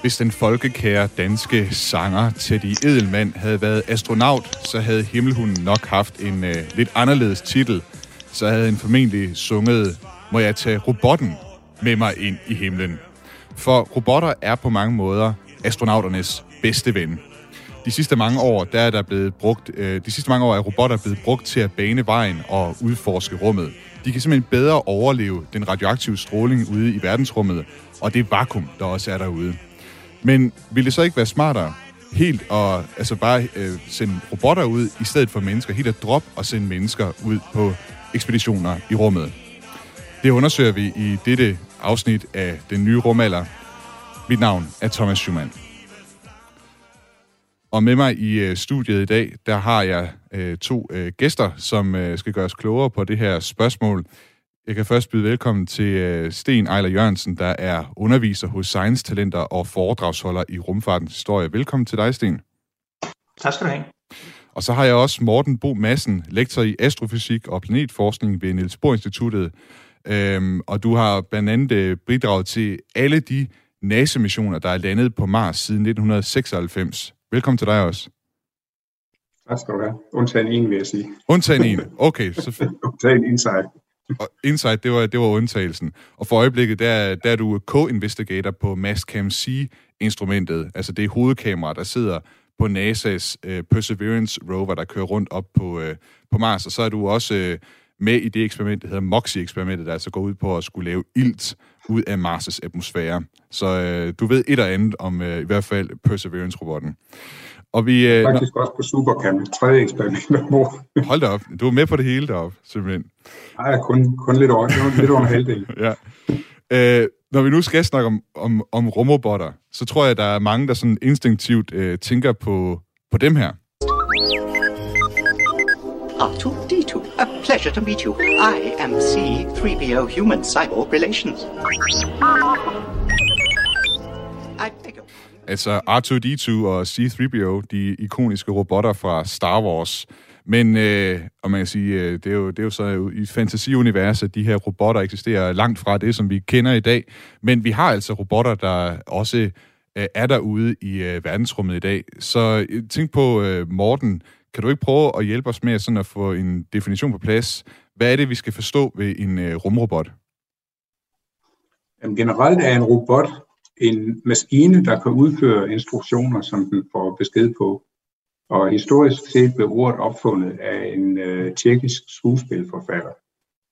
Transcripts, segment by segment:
Hvis den folkekære danske sanger Teddy Edelmann havde været astronaut, så havde Himmelhunden nok haft en øh, lidt anderledes titel. Så havde han formentlig sunget, må jeg tage robotten med mig ind i himlen. For robotter er på mange måder astronauternes bedste ven. De sidste mange år, der er der blevet brugt, øh, de sidste mange år er robotter blevet brugt til at bane vejen og udforske rummet. De kan simpelthen bedre overleve den radioaktive stråling ude i verdensrummet, og det vakuum, der også er derude. Men ville det så ikke være smartere helt at altså bare øh, sende robotter ud i stedet for mennesker, helt at droppe og sende mennesker ud på ekspeditioner i rummet? Det undersøger vi i dette afsnit af Den Nye Rumalder. Mit navn er Thomas Schumann. Og med mig i øh, studiet i dag, der har jeg øh, to øh, gæster, som øh, skal gøre os klogere på det her spørgsmål. Jeg kan først byde velkommen til øh, Sten Ejler Jørgensen, der er underviser hos Science Talenter og foredragsholder i rumfartens historie. Velkommen til dig, Sten. Tak skal du have. Og så har jeg også Morten Bo Madsen, lektor i astrofysik og planetforskning ved Niels Bohr Instituttet. Øhm, og du har blandt andet øh, bidraget til alle de NASA-missioner, der er landet på Mars siden 1996. Velkommen til dig også. Tak skal du have. Undtagen en, vil jeg sige. Undtagen en. Okay. Så... Undtagen Insight. Og Insight, det var, det var undtagelsen. Og for øjeblikket, der, der er du co-investigator på Mastcam C-instrumentet. Altså det er hovedkamera, der sidder på NASA's uh, øh, Perseverance rover, der kører rundt op på, uh, på Mars. Og så er du også uh, med i det eksperiment, der hedder MOXIE-eksperimentet, der altså går ud på at skulle lave ilt ud af Mars' atmosfære. Så øh, du ved et og andet om øh, i hvert fald Perseverance-robotten. Og vi, øh, Faktisk også på Supercam, tredje eksperiment mor. Hold da op, du er med på det hele deroppe, simpelthen. Nej, kun, kun lidt over, lidt over halvdelen. ja. Øh, når vi nu skal snakke om, om, om rumrobotter, så tror jeg, der er mange, der sådan instinktivt øh, tænker på, på dem her. R2-D2, a pleasure to meet you. I am C-3PO Human Cyborg Relations. Altså R2-D2 og C-3PO, de ikoniske robotter fra Star Wars. Men, øh, og man kan sige, øh, det, er jo, det er jo så i fantasiuniverset, de her robotter eksisterer langt fra det, som vi kender i dag. Men vi har altså robotter, der også øh, er derude i øh, verdensrummet i dag. Så øh, tænk på, øh, Morten, kan du ikke prøve at hjælpe os med sådan at få en definition på plads? Hvad er det, vi skal forstå ved en øh, rumrobot? Jamen, generelt er en robot en maskine, der kan udføre instruktioner, som den får besked på. Og historisk set blev ordet opfundet af en øh, tjekkisk skuespilforfatter,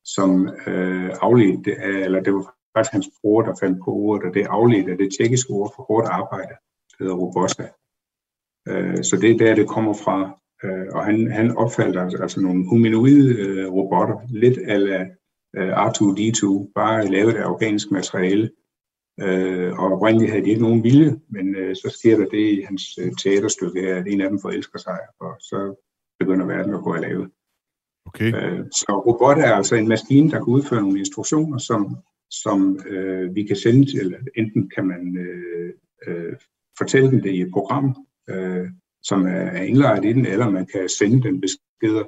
som øh, afledte, øh, eller det var faktisk hans bror, der fandt på ordet, og det afledte af det tjekkiske ord for hårdt arbejde, der hedder robosta. Øh, så det er der, det kommer fra. Øh, og han, han opfandt altså, altså nogle humanoide øh, robotter, lidt ala øh, R2-D2, bare lavet af organisk materiale. Øh, og oprindeligt havde de ikke nogen vilje, men øh, så sker der det i hans øh, teaterstykke her, at en af dem forelsker sig, og så begynder verden at gå af lave. Okay. Øh, så robot er altså en maskine, der kan udføre nogle instruktioner, som, som øh, vi kan sende til. Enten kan man øh, øh, fortælle det i et program, øh, som er indlejret i den, eller man kan sende den beskeder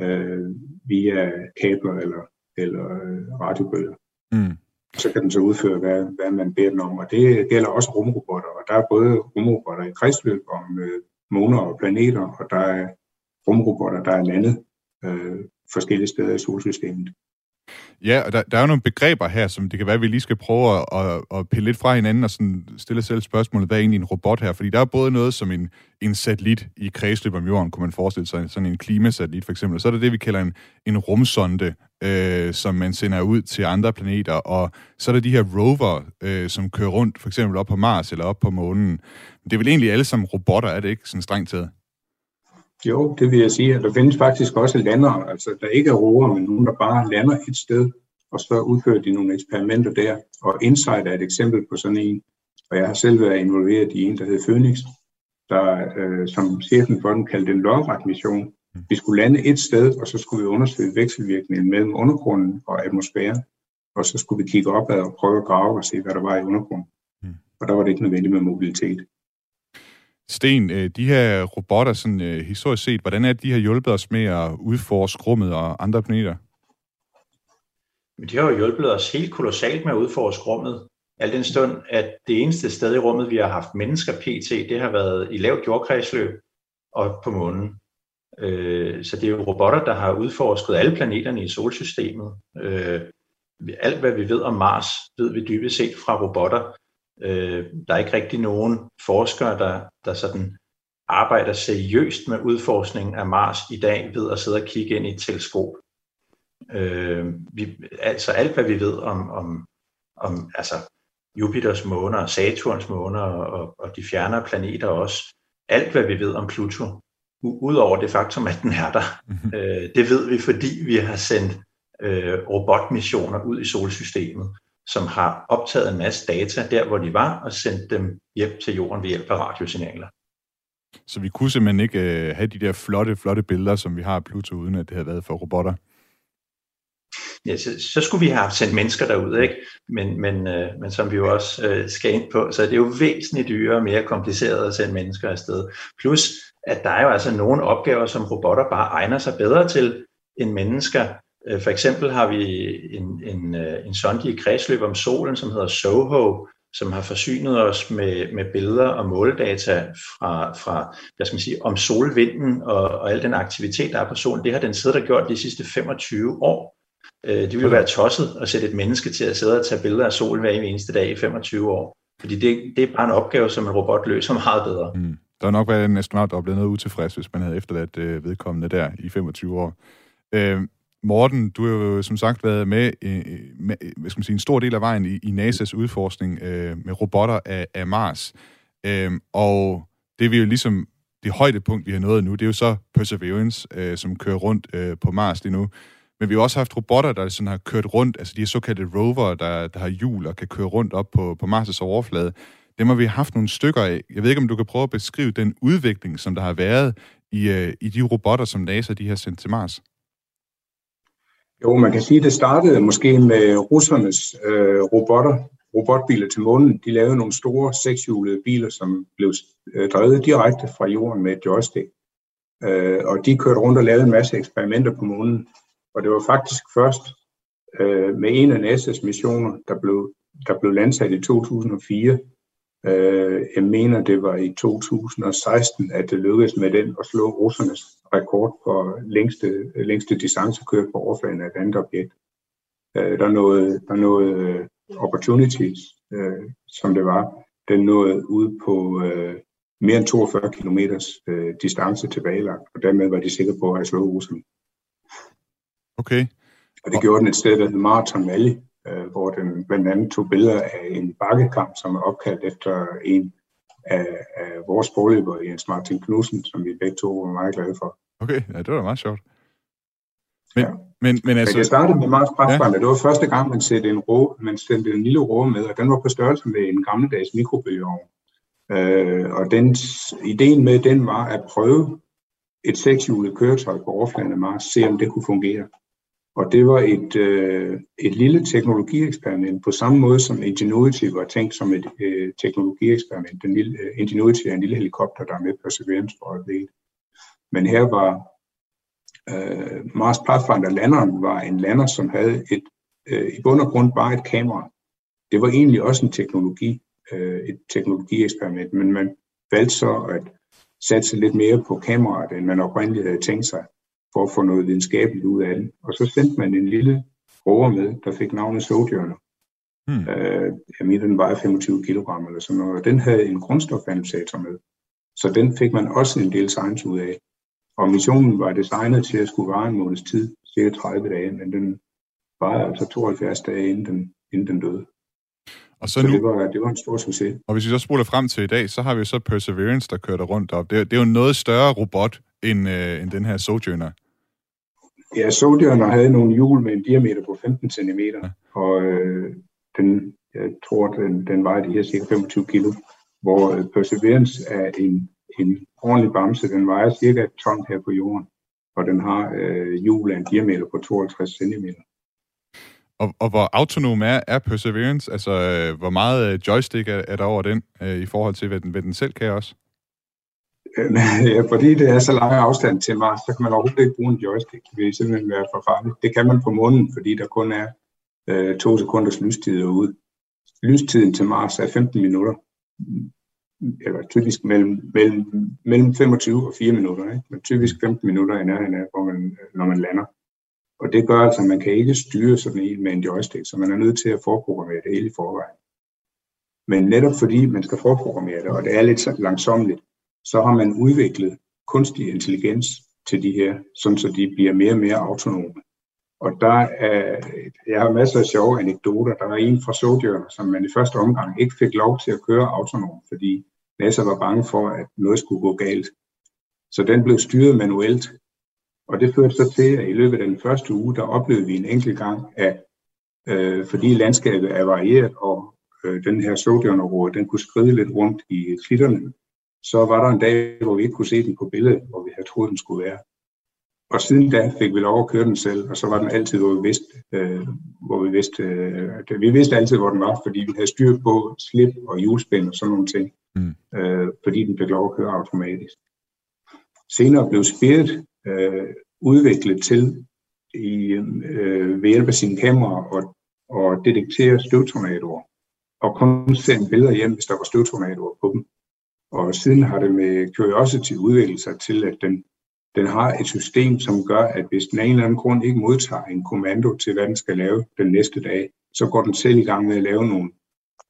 øh, via kabler eller, eller øh, radiobølger. Mm. Så kan den så udføre, hvad, hvad man beder den om, og det gælder også rumrobotter, og der er både rumrobotter i kredsløb om øh, måner og planeter, og der er rumrobotter, der er landet øh, forskellige steder i solsystemet. Ja, og der, der er jo nogle begreber her, som det kan være, at vi lige skal prøve at, at, at pille lidt fra hinanden og sådan stille selv spørgsmålet, hvad er egentlig en robot her? Fordi der er både noget som en, en satellit i kredsløb om jorden, kunne man forestille sig, sådan en klimasatellit for eksempel. Så er det det, vi kalder en, en rumsonde, øh, som man sender ud til andre planeter. Og så er der de her rover, øh, som kører rundt, for eksempel op på Mars eller op på månen. Det er vel egentlig alle sammen robotter, er det ikke sådan strengt taget? Jo, det vil jeg sige. Der findes faktisk også lander, altså der ikke er roer, men nogen, der bare lander et sted, og så udfører de nogle eksperimenter der. Og Insight er et eksempel på sådan en. Og jeg har selv været involveret i en, der hedder Phoenix, der øh, som chefen for den kaldte en lodret mission. Vi skulle lande et sted, og så skulle vi undersøge vekselvirkningen mellem undergrunden og atmosfæren. Og så skulle vi kigge opad og prøve at grave og se, hvad der var i undergrunden. Mm. Og der var det ikke nødvendigt med mobilitet. Sten, øh, de her robotter, sådan, øh, historisk set, hvordan er det, de har hjulpet os med at udforske rummet og andre planeter? De har jo hjulpet os helt kolossalt med at udforske rummet. Al den stund, at det eneste sted i rummet, vi har haft mennesker pt., det har været i lavt jordkredsløb og på månen. Øh, så det er jo robotter, der har udforsket alle planeterne i solsystemet. Alt, hvad vi ved om Mars, ved vi dybest set fra robotter. Øh, der er ikke rigtig nogen forskere, der, der sådan arbejder seriøst med udforskning af Mars i dag ved at sidde og kigge ind i et teleskop. Øh, vi, altså alt, hvad vi ved om, om, om altså Jupiters måner, Saturns måner og, og de fjernere planeter også, alt, hvad vi ved om Pluto, udover det faktum, at den er der, mm-hmm. øh, det ved vi, fordi vi har sendt øh, robotmissioner ud i solsystemet, som har optaget en masse data der, hvor de var, og sendt dem hjem til jorden ved hjælp af radiosignaler. Så vi kunne simpelthen ikke øh, have de der flotte, flotte billeder, som vi har af Pluto, uden at det havde været for robotter? Ja, så, så skulle vi have sendt mennesker derud, ikke? Men, men, øh, men som vi jo også øh, skal ind på, så det er jo væsentligt dyrere og mere kompliceret at sende mennesker afsted. Plus, at der er jo altså nogle opgaver, som robotter bare egner sig bedre til end mennesker. Øh, for eksempel har vi en, en, øh, en sonde i kredsløb om solen, som hedder SOHO, som har forsynet os med, med billeder og måledata fra, fra hvad skal man sige, om solvinden og, og al den aktivitet, der er på solen. Det har den siddet og gjort de sidste 25 år. Øh, det ville jo være tosset at sætte et menneske til at sidde og tage billeder af solen hver eneste dag i 25 år. Fordi det, det er bare en opgave, som en robot løser meget bedre. Mm. Der er nok været en astronaut, der blev noget utilfreds, hvis man havde efterladt øh, vedkommende der i 25 år. Øh, Morten, du har jo øh, som sagt været med, øh, øh med øh, hvad skal man sige, en stor del af vejen i, i NASA's udforskning øh, med robotter af, af Mars. Øh, og det vi jo ligesom, det højdepunkt, vi har nået nu, det er jo så Perseverance, øh, som kører rundt øh, på Mars lige nu. Men vi har også haft robotter, der sådan har kørt rundt, altså de her såkaldte rover, der, der har hjul og kan køre rundt op på, på Mars' overflade. Dem har vi haft nogle stykker af. Jeg ved ikke, om du kan prøve at beskrive den udvikling, som der har været i, øh, i de robotter, som NASA de har sendt til Mars. Jo, man kan sige, at det startede måske med russernes øh, robotter, robotbiler til månen. De lavede nogle store sekshjulede biler, som blev øh, drevet direkte fra jorden med et joystick. Øh, og de kørte rundt og lavede en masse eksperimenter på månen. Og det var faktisk først øh, med en af NASA's missioner, der blev, der blev landsat i 2004. Øh, jeg mener, det var i 2016, at det lykkedes med den at slå russernes rekord på længste, længste distance kørt på overfladen af et andet objekt. Øh, der nåede, der nåede øh, opportunities, øh, som det var, den nåede ud på øh, mere end 42 km øh, distance tilbagelagt, og dermed var de sikre på at slået russerne. Okay. Og det gjorde den et sted, der hedder Marathon Valley, øh, hvor den blandt andet tog billeder af en bakkekamp, som er opkaldt efter en af, af vores forløber, Jens Martin Knudsen, som vi begge to var meget glade for. Okay, ja, det var meget sjovt. Men, ja. men, men altså... Men jeg startede med Mars Presbrænder. Ja. Det var første gang, man sendte en, rå, man sendte en lille rå med, og den var på størrelse med en gammeldags mikrobølgeovn. Øh, og den, ideen med den var at prøve et sekshjulet køretøj på overfladen af Mars, se om det kunne fungere. Og det var et, øh, et lille teknologieksperiment, på samme måde som Ingenuity var tænkt som et øh, teknologieksperiment. Den lille, øh, Ingenuity er en lille helikopter, der er med Perseverance for øjeblikket. Men her var øh, Mars Pathfinder landeren var en lander, som havde et, øh, i bund og grund bare et kamera. Det var egentlig også en teknologi, øh, et teknologieksperiment, men man valgte så at satse lidt mere på kameraet, end man oprindeligt havde tænkt sig for at få noget videnskabeligt ud af det. Og så sendte man en lille rover med, der fik navnet Sojourner. Hmm. Øh, jeg mener, den vejer 25 kg eller sådan noget, og den havde en grundstofanalysator med. Så den fik man også en del science ud af. Og missionen var designet til at skulle vare en måneds tid, cirka 30 dage, men den var altså 72 dage, inden den, inden den døde. Og så, så nu, det, var, det var en stor succes. Og hvis vi så spoler frem til i dag, så har vi så Perseverance, der kører rundt op. Det, det er jo en noget større robot end, øh, end den her Sojourner. Ja, Sojourner havde nogle hjul med en diameter på 15 cm, ja. og øh, den, jeg tror, den, den vejer de her cirka 25 kilo, hvor øh, Perseverance er en, en ordentlig bamse. Den vejer cirka et ton her på jorden, og den har øh, hjul af en diameter på 52 cm. Og, og hvor autonom er, er Perseverance? Altså, øh, hvor meget øh, joystick er, er der over den, øh, i forhold til, hvad den, hvad den selv kan også? Øh, ja, fordi det er så lang afstand til Mars, så kan man overhovedet ikke bruge en joystick. Det vil simpelthen være for farligt. Det kan man på månen, fordi der kun er øh, to sekunders lystid ude. lystiden til Mars er 15 minutter. Eller typisk mellem, mellem, mellem 25 og 4 minutter, ikke? men typisk 15 minutter i nærheden af, hvor man, når man lander. Og det gør altså, at man kan ikke styre sådan en med en joystick, så man er nødt til at forprogrammere det hele i forvejen. Men netop fordi man skal forprogrammere det, og det er lidt langsomligt, så har man udviklet kunstig intelligens til de her, sådan så de bliver mere og mere autonome. Og der er, jeg har masser af sjove anekdoter. Der var en fra Sojourner, som man i første omgang ikke fik lov til at køre autonom, fordi NASA var bange for, at noget skulle gå galt. Så den blev styret manuelt. Og det førte så til, at i løbet af den første uge, der oplevede vi en enkelt gang, at øh, fordi landskabet er varieret, og øh, den her Sojourner den kunne skride lidt rundt i klitterne, så var der en dag, hvor vi ikke kunne se den på billedet, hvor vi havde troet, den skulle være. Og siden da fik vi lov at køre den selv, og så var den altid, hvor vi vidste, øh, hvor vi vidste, øh, vi vidste altid, hvor den var, fordi vi havde styr på slip og hjulspænd og sådan nogle ting, mm. øh, fordi den fik lov at køre automatisk. Senere blev Spirit øh, udviklet til i, øh, ved hjælp af sine kameraer og, og detektere støvtornadoer, og kun sende billeder hjem, hvis der var støvtornadoer på dem. Og siden har det med Curiosity udviklet sig til, at den, den har et system, som gør, at hvis den af en eller anden grund ikke modtager en kommando til, hvad den skal lave den næste dag, så går den selv i gang med at lave nogle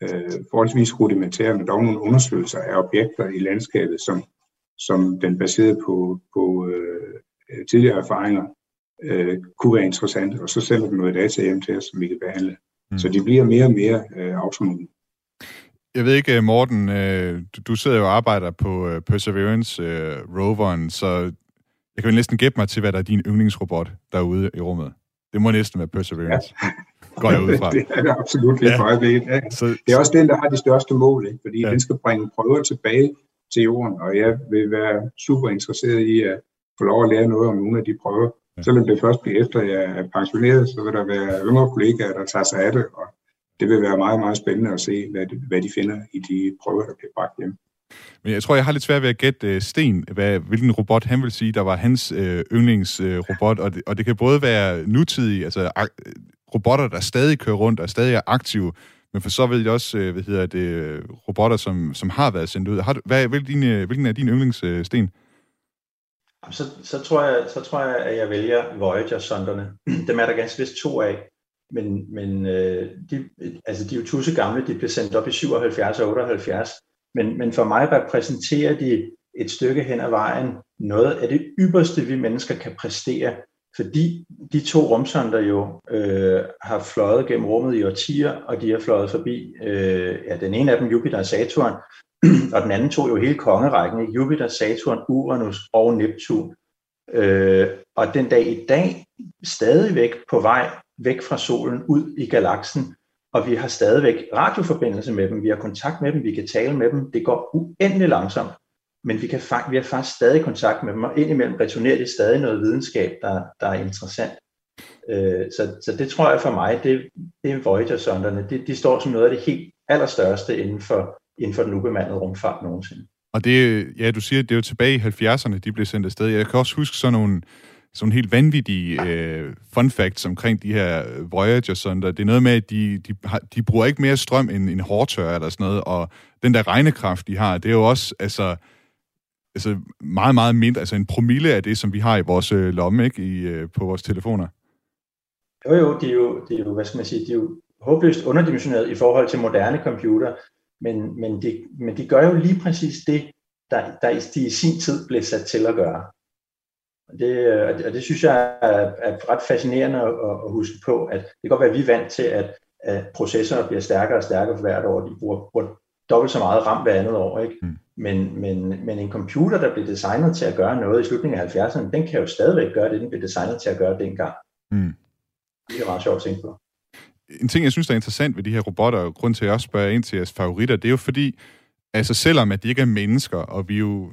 øh, forholdsvis rudimentære, men dog nogle undersøgelser af objekter i landskabet, som, som den baseret på, på øh, tidligere erfaringer øh, kunne være interessante, og så sender den noget data hjem til os, som vi kan behandle. Mm. Så de bliver mere og mere øh, autonome. Jeg ved ikke, Morten, øh, du sidder jo og arbejder på øh, Perseverance-roveren, øh, så jeg kan jo næsten gætte mig til, hvad der er din yndlingsrobot derude i rummet. Det må næsten være Perseverance. Ja. Går jeg ud fra. det er det absolut ja. Ja. Så, det er også den, der har de største mål, ikke? fordi ja. den skal bringe prøver tilbage til jorden, og jeg vil være super interesseret i at få lov at lære noget om nogle af de prøver. Ja. Selvom det først bliver efter, jeg er pensioneret, så vil der være yngre kollegaer, der tager sig af det, og det vil være meget, meget spændende at se, hvad, hvad de finder i de prøver, der bliver bragt hjem. Men jeg tror, jeg har lidt svært ved at gætte uh, Sten, hvad, hvilken robot han vil sige, der var hans uh, yndlingsrobot, uh, og, det, og det kan både være nutidige, altså ak- robotter, der stadig kører rundt og stadig er aktive, men for så ved jeg også, uh, hvad hedder det, robotter, som, som har været sendt ud. Har du, hvad, hvilken, uh, hvilken er din yndlingssten? Sten? Så, så, tror jeg, så tror jeg, at jeg vælger Voyager-sonderne. Dem er der ganske vist to af. Men, men øh, de, altså de er jo tusse gamle, de blev sendt op i 77 og 78. Men, men for mig repræsenterer de et stykke hen ad vejen noget af det ypperste, vi mennesker kan præstere, fordi de to rumsonder jo øh, har fløjet gennem rummet i årtier, og de har fløjet forbi, øh, ja, den ene af dem, Jupiter og Saturn, og den anden tog jo hele kongerækken, Jupiter, Saturn, Uranus og Neptun. Øh, og den dag i dag stadigvæk på vej væk fra solen ud i galaksen, og vi har stadigvæk radioforbindelse med dem, vi har kontakt med dem, vi kan tale med dem. Det går uendelig langsomt, men vi, kan, vi har faktisk stadig kontakt med dem, og indimellem returnerer det stadig noget videnskab, der, der er interessant. Øh, så, så det tror jeg for mig, det, det er Voyager-sonderne. De, de står som noget af det helt allerstørste inden for, inden for den ubemandede rumfart nogensinde. Og det, ja, du siger, det er jo tilbage i 70'erne, de blev sendt afsted. Jeg kan også huske sådan nogle sådan helt vanvittige øh, fun facts omkring de her Voyager-sonder. Det er noget med, at de, de, har, de bruger ikke mere strøm end en hårdtør eller sådan noget, og den der regnekraft, de har, det er jo også altså, altså meget, meget mindre, altså en promille af det, som vi har i vores øh, lomme, ikke, i, øh, på vores telefoner. Jo, jo, de er jo, de er jo, hvad skal man sige, de er jo håbløst underdimensioneret i forhold til moderne computer, men, men, de, men de gør jo lige præcis det, der, der de i sin tid blev sat til at gøre. Og det, og det synes jeg er, er ret fascinerende at, at huske på, at det kan godt være, at vi er vant til, at, at processorer bliver stærkere og stærkere for hvert år. De bruger, bruger dobbelt så meget RAM hver andet år. Ikke? Mm. Men, men, men en computer, der bliver designet til at gøre noget i slutningen af 70'erne, den kan jo stadigvæk gøre det, den blev designet til at gøre dengang. Mm. Det er meget sjovt at tænke på. En ting, jeg synes, der er interessant ved de her robotter, og grund til, at jeg også spørger ind til jeres favoritter, det er jo fordi, altså selvom at de ikke er mennesker, og vi jo,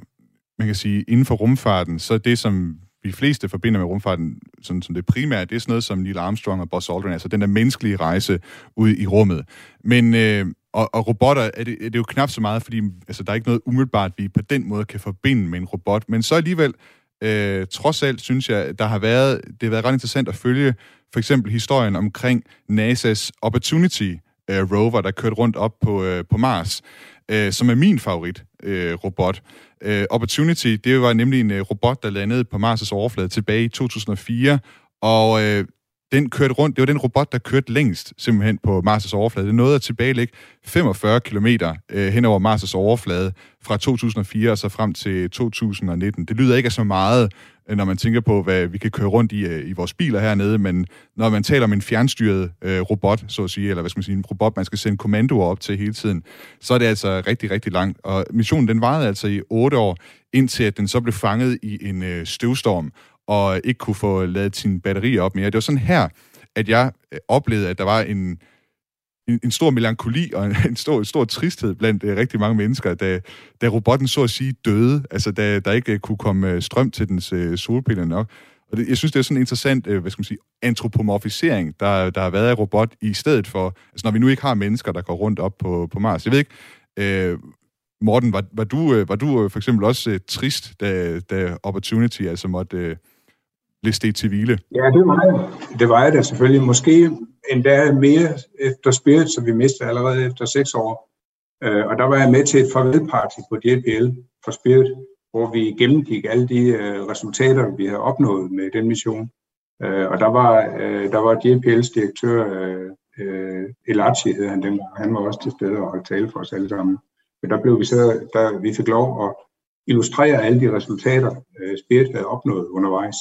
man kan sige, inden for rumfarten, så det, som vi fleste forbinder med rumfarten, sådan som det primære, det er sådan noget som Neil Armstrong og Buzz Aldrin, altså den der menneskelige rejse ud i rummet. Men, øh, og, og robotter er det, er det jo knap så meget, fordi altså, der er ikke noget umiddelbart, vi på den måde kan forbinde med en robot. Men så alligevel, øh, trods alt, synes jeg, der har været, det har været ret interessant at følge for eksempel historien omkring NASA's Opportunity øh, rover, der kørte rundt op på, øh, på Mars, øh, som er min favorit øh, robot. Uh, Opportunity, det var nemlig en uh, robot, der landede på Mars' overflade tilbage i 2004, og uh, den kørte rundt, det var den robot, der kørte længst simpelthen på Mars' overflade. Det nåede at tilbagelægge 45 km øh, hen over Mars' overflade fra 2004 og så frem til 2019. Det lyder ikke af så meget, Øh, når man tænker på, hvad vi kan køre rundt i, øh, i vores biler hernede, men når man taler om en fjernstyret øh, robot, så at sige, eller hvad skal man sige, en robot, man skal sende kommandoer op til hele tiden, så er det altså rigtig, rigtig langt. Og missionen, den varede altså i otte år, indtil at den så blev fanget i en øh, støvstorm, og ikke kunne få lavet sin batteri op mere. Det var sådan her, at jeg øh, oplevede, at der var en, en, en stor melankoli og en, en stor, stor tristhed blandt uh, rigtig mange mennesker, da, da robotten så at sige døde, altså da der ikke uh, kunne komme øh, strøm til dens uh, solpiller nok. Og det, jeg synes, det er sådan en interessant, uh, hvad skal man sige, antropomorfisering, der, der har været af robot i stedet for, altså når vi nu ikke har mennesker, der går rundt op på, på Mars. Jeg ved ikke, uh, Morten, var, var du, var du for eksempel også uh, trist, da, da Opportunity altså måtte... Uh, liste til hvile? Ja, det var jeg. Det var jeg da selvfølgelig. Måske endda mere efter Spirit, som vi mistede allerede efter seks år. Øh, og der var jeg med til et farvelparty på JPL for Spirit, hvor vi gennemgik alle de øh, resultater, vi havde opnået med den mission. Øh, og der var, øh, der var JPL's direktør, øh, øh, Elachi hed han dengang, han var også til stede og holdt tale for os alle sammen. Men der blev vi så, der vi fik lov at illustrere alle de resultater, Spirit havde opnået undervejs.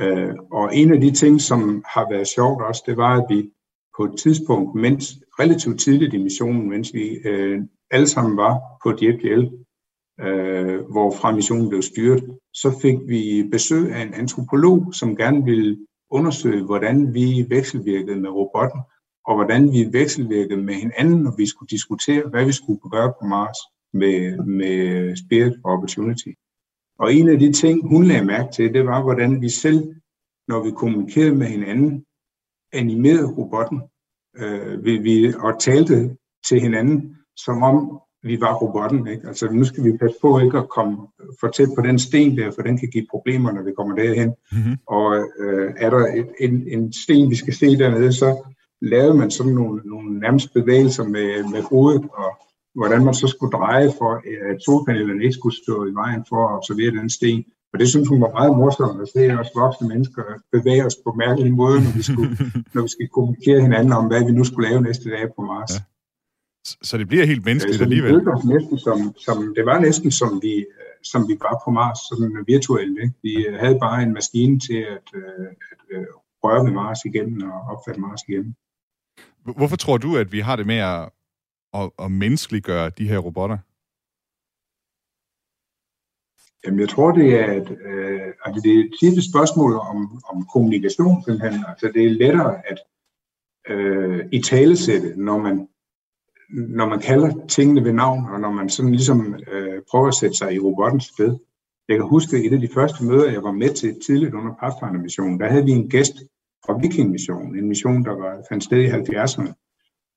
Øh, og en af de ting, som har været sjovt også, det var, at vi på et tidspunkt, mens relativt tidligt i missionen, mens vi øh, alle sammen var på DFL, øh, hvorfra missionen blev styret, så fik vi besøg af en antropolog, som gerne ville undersøge, hvordan vi vekselvirkede med robotten, og hvordan vi vekselvirkede med hinanden, når vi skulle diskutere, hvad vi skulle gøre på Mars med, med Spirit og Opportunity. Og en af de ting, hun lagde mærke til, det var, hvordan vi selv, når vi kommunikerede med hinanden, animerede robotten øh, vi, vi, og talte til hinanden, som om vi var robotten. Ikke? Altså nu skal vi passe på ikke at komme for tæt på den sten der, for den kan give problemer, når vi kommer derhen. Mm-hmm. Og øh, er der et, en, en sten, vi skal se dernede, så lavede man sådan nogle, nogle nærmest bevægelser med, med hovedet og hvordan man så skulle dreje for, at solpanelerne ikke skulle stå i vejen for at observere den sten. Og det synes hun var meget morsomt at se os voksne mennesker bevæge os på mærkelige måder, når vi, skulle, når vi skal kommunikere hinanden om, hvad vi nu skulle lave næste dag på Mars. Ja. Så det bliver helt menneskeligt så alligevel? Det, næsten som, som, det var næsten som vi, som vi var på Mars, sådan virtuelt. Ikke? Vi havde bare en maskine til at, øh, at, at røre ved Mars igen og opfatte Mars igen. Hvorfor tror du, at vi har det med at at, at menneskeliggøre de her robotter? Jamen, jeg tror, det er et, øh, altså det er et tit et spørgsmål om, om kommunikation, simpelthen. Altså, det er lettere at øh, i talesætte, når man, når man kalder tingene ved navn, og når man sådan ligesom øh, prøver at sætte sig i robottens sted. Jeg kan huske et af de første møder, jeg var med til tidligt under Pathfinder-missionen. Der havde vi en gæst fra Viking-missionen, en mission, der var, fandt sted i 70'erne.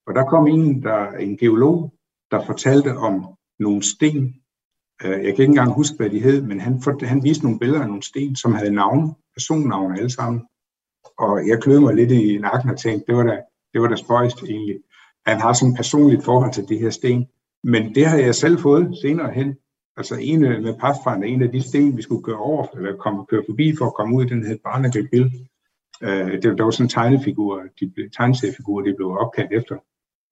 Og der kom en, der, en geolog, der fortalte om nogle sten. Øh, jeg kan ikke engang huske, hvad de hed, men han, for, han viste nogle billeder af nogle sten, som havde navn, personnavne alle sammen. Og jeg kløede mig lidt i nakken og tænkte, det var da, det var da spøjst egentlig. Han har sådan et personligt forhold til de her sten. Men det har jeg selv fået senere hen. Altså en øh, med Pathfinder, en af de sten, vi skulle køre over, eller komme, køre forbi for at komme ud, den hed Barnacle Bill. Uh, det, der var sådan en tegnefigur, de, tegneseriefigur, de blev opkaldt efter.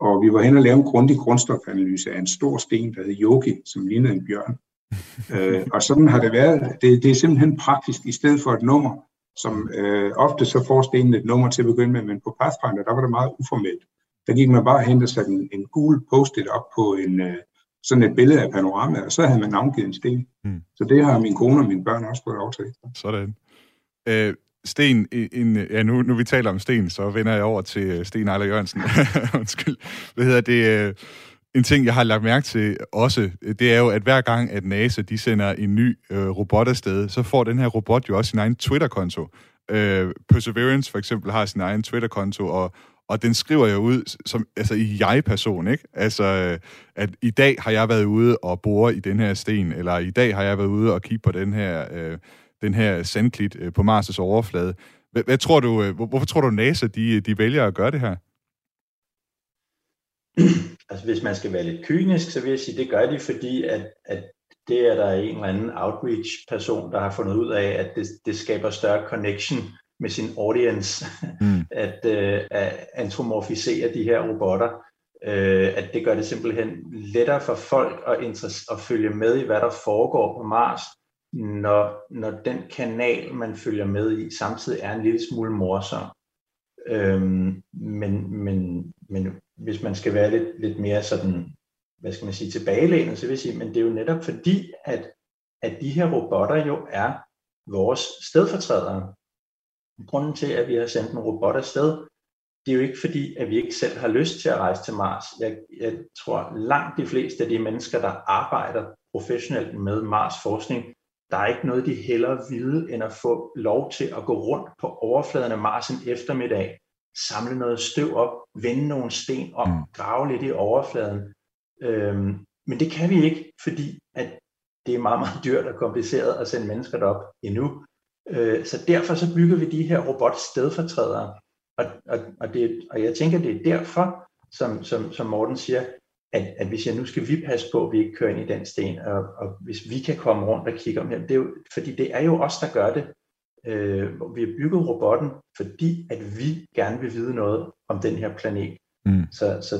Og vi var hen og lave en grundig grundstofanalyse af en stor sten, der hed Yogi, som lignede en bjørn. øh, og sådan har det været. Det, det er simpelthen praktisk, i stedet for et nummer, som øh, ofte så får stenen et nummer til at begynde med, men på Pathfinder, der var det meget uformelt. Der gik man bare hen og satte en, en gul post-it op på en, øh, sådan et billede af panorama, og så havde man navngivet en sten. Mm. Så det har min kone og mine børn også fået lov til. Sådan. Øh, Sten, en, ja, nu, nu vi taler om Sten, så vender jeg over til øh, Sten Ejler Jørgensen. Undskyld. Hvad hedder det? Øh, en ting, jeg har lagt mærke til også, øh, det er jo, at hver gang, at NASA de sender en ny øh, robot afsted, så får den her robot jo også sin egen Twitter-konto. Øh, Perseverance for eksempel har sin egen Twitter-konto, og, og den skriver jo ud som, altså i jeg-person, ikke? Altså, at i dag har jeg været ude og bore i den her sten, eller i dag har jeg været ude og kigge på den her... Øh, den her sandklit øh, på Mars' overflade. Hvad, hvad tror du, øh, hvorfor tror du, NASA de, de vælger at gøre det her? altså hvis man skal være lidt kynisk, så vil jeg sige, det gør de, fordi at, at det er der en eller anden outreach-person, der har fundet ud af, at det, det skaber større connection med sin audience, mm. at, uh, at antropomorfisere de her robotter. Uh, at det gør det simpelthen lettere for folk at, at følge med i, hvad der foregår på Mars, når, når den kanal, man følger med i, samtidig er en lille smule morsom. Øhm, men, men, men hvis man skal være lidt, lidt mere sådan, hvad skal man sige, tilbagelænet, så vil jeg sige, men det er jo netop fordi, at, at de her robotter jo er vores stedfortrædere. Grunden til, at vi har sendt en robot afsted, det er jo ikke fordi, at vi ikke selv har lyst til at rejse til Mars. Jeg, jeg tror langt de fleste af de mennesker, der arbejder professionelt med Mars forskning, der er ikke noget, de hellere vide, end at få lov til at gå rundt på overfladen af Mars en eftermiddag, samle noget støv op, vende nogle sten op, mm. grave lidt i overfladen. Øhm, men det kan vi ikke, fordi at det er meget, meget dyrt og kompliceret at sende mennesker derop endnu. Øh, så derfor så bygger vi de her robotstedfortrædere. Og, og, og, det, og jeg tænker, det er derfor, som, som, som Morten siger, at, at vi siger, nu skal vi passe på, at vi ikke kører ind i den sten, og, og hvis vi kan komme rundt og kigge om det er jo, fordi det er jo os, der gør det. Øh, vi har bygget robotten, fordi at vi gerne vil vide noget om den her planet. Mm. Så, så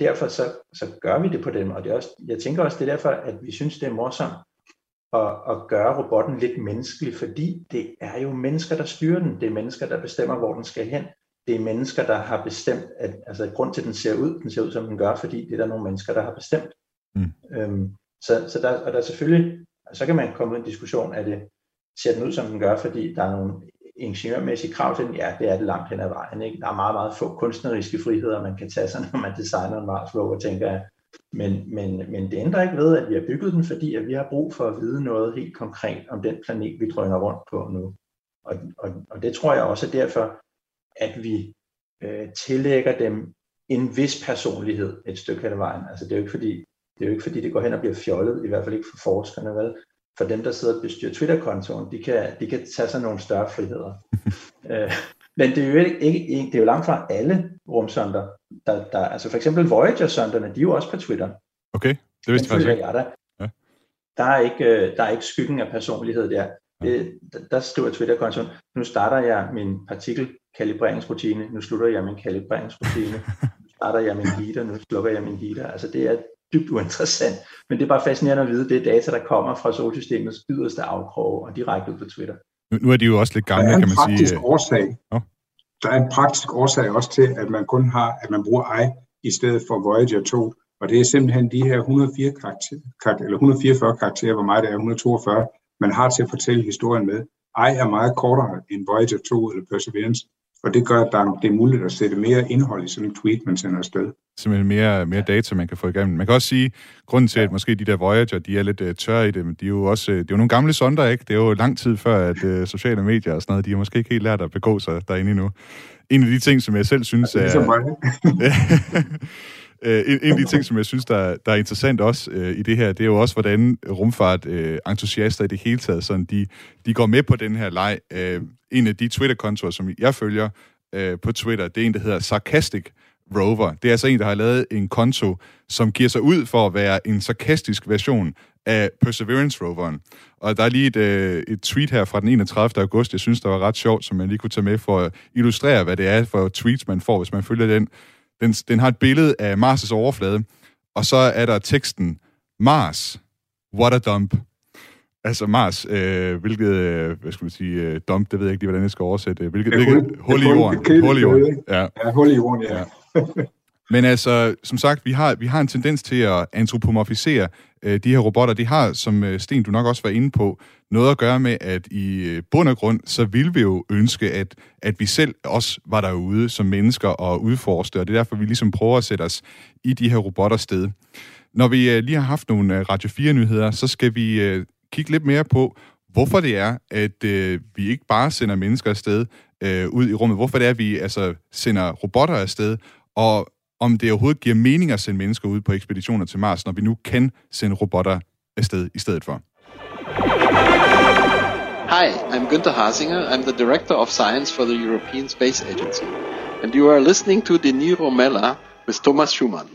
derfor så, så gør vi det på dem, og det er også, jeg tænker også, det er derfor, at vi synes, det er morsomt at, at gøre robotten lidt menneskelig, fordi det er jo mennesker, der styrer den. Det er mennesker, der bestemmer, hvor den skal hen det er mennesker, der har bestemt, at altså grund til, at den ser ud, den ser ud, som den gør, fordi det er der nogle mennesker, der har bestemt. Mm. Øhm, så, så der, og der er selvfølgelig, så kan man komme i en diskussion af det, ser den ud, som den gør, fordi der er nogle ingeniørmæssige krav til den? Ja, det er det langt hen ad vejen. Ikke? Der er meget, meget få kunstneriske friheder, man kan tage sig, når man designer en Mars rover, tænker jeg. Men, men, men det ændrer ikke ved, at vi har bygget den, fordi at vi har brug for at vide noget helt konkret om den planet, vi drøner rundt på nu. Og, og, og det tror jeg også er derfor, at vi øh, tillægger dem en vis personlighed et stykke hen ad vejen. Altså det er jo ikke fordi, det er jo ikke fordi, det går hen og bliver fjollet, i hvert fald ikke for forskerne, vel? For dem, der sidder og bestyrer Twitter-kontoen, de kan, de kan tage sig nogle større friheder. øh, men det er, jo ikke, ikke, det er jo langt fra alle rumsonder. Der, der, altså for eksempel Voyager-sonderne, de er jo også på Twitter. Okay, det vidste jeg faktisk ikke. Der. Ja. Der, er ikke, øh, der er ikke skyggen af personlighed der. Det, der skriver Twitter-kontoen, nu starter jeg min partikel kalibreringsrutine, nu slutter jeg min kalibreringsrutine, nu starter jeg min heater, nu slukker jeg min heater. Altså det er dybt uinteressant, men det er bare fascinerende at vide, det er data, der kommer fra solsystemets yderste afkrog og direkte ud på Twitter. Nu, nu er de jo også lidt gamle, kan man sige. Der er en praktisk årsag. Oh. Der er en praktisk årsag også til, at man kun har, at man bruger I i stedet for Voyager 2, og det er simpelthen de her 104 karakter, eller 144 karakterer, hvor meget det er, 142, man har til at fortælle historien med. I er meget kortere end Voyager 2 eller Perseverance, og det gør, at der, det er muligt at sætte mere indhold i sådan en tweet, man sender afsted. Simpelthen mere, mere data, man kan få igennem. Man kan også sige, grunden til, at måske de der Voyager, de er lidt uh, tørre i det, men de er jo også, uh, det er jo nogle gamle sonder, ikke? Det er jo lang tid før, at uh, sociale medier og sådan noget, de har måske ikke helt lært at begå sig derinde endnu. En af de ting, som jeg selv synes er... Øh, en, en af de ting, som jeg synes, der, der er interessant også øh, i det her, det er jo også, hvordan rumfart-entusiaster øh, i det hele taget, sådan, de, de går med på den her leg. Øh, en af de Twitter-kontorer, som jeg følger øh, på Twitter, det er en, der hedder Sarcastic Rover. Det er altså en, der har lavet en konto, som giver sig ud for at være en sarkastisk version af Perseverance-roveren. Og der er lige et, øh, et tweet her fra den 31. august, jeg synes, der var ret sjovt, som man lige kunne tage med for at illustrere, hvad det er for tweets, man får, hvis man følger den. Den, den har et billede af Mars' overflade, og så er der teksten, Mars, what a dump. Altså Mars, øh, hvilket, øh, hvad skal man sige, øh, dump, det ved jeg ikke lige, hvordan jeg skal oversætte. Hvilket, hul, hvilket, hul i jorden. Hul i jorden. Ja. ja, hul i jorden, ja. ja. Men altså, som sagt, vi har, vi har en tendens til at antropomorfisere øh, de her robotter. De har, som øh, Sten, du nok også var inde på, noget at gøre med, at i øh, bund og grund, så vil vi jo ønske, at, at vi selv også var derude som mennesker og udforske, og det er derfor, vi ligesom prøver at sætte os i de her robotter sted. Når vi øh, lige har haft nogle øh, Radio 4-nyheder, så skal vi øh, kigge lidt mere på, hvorfor det er, at øh, vi ikke bare sender mennesker afsted øh, ud i rummet. Hvorfor det er, at vi altså sender robotter afsted, og om det overhovedet giver mening at sende mennesker ud på ekspeditioner til Mars, når vi nu kan sende robotter afsted i stedet for. Hi, I'm Günther Hasinger. I'm the Director of Science for the European Space Agency. And you are listening to the Niro Mella with Thomas Schumann.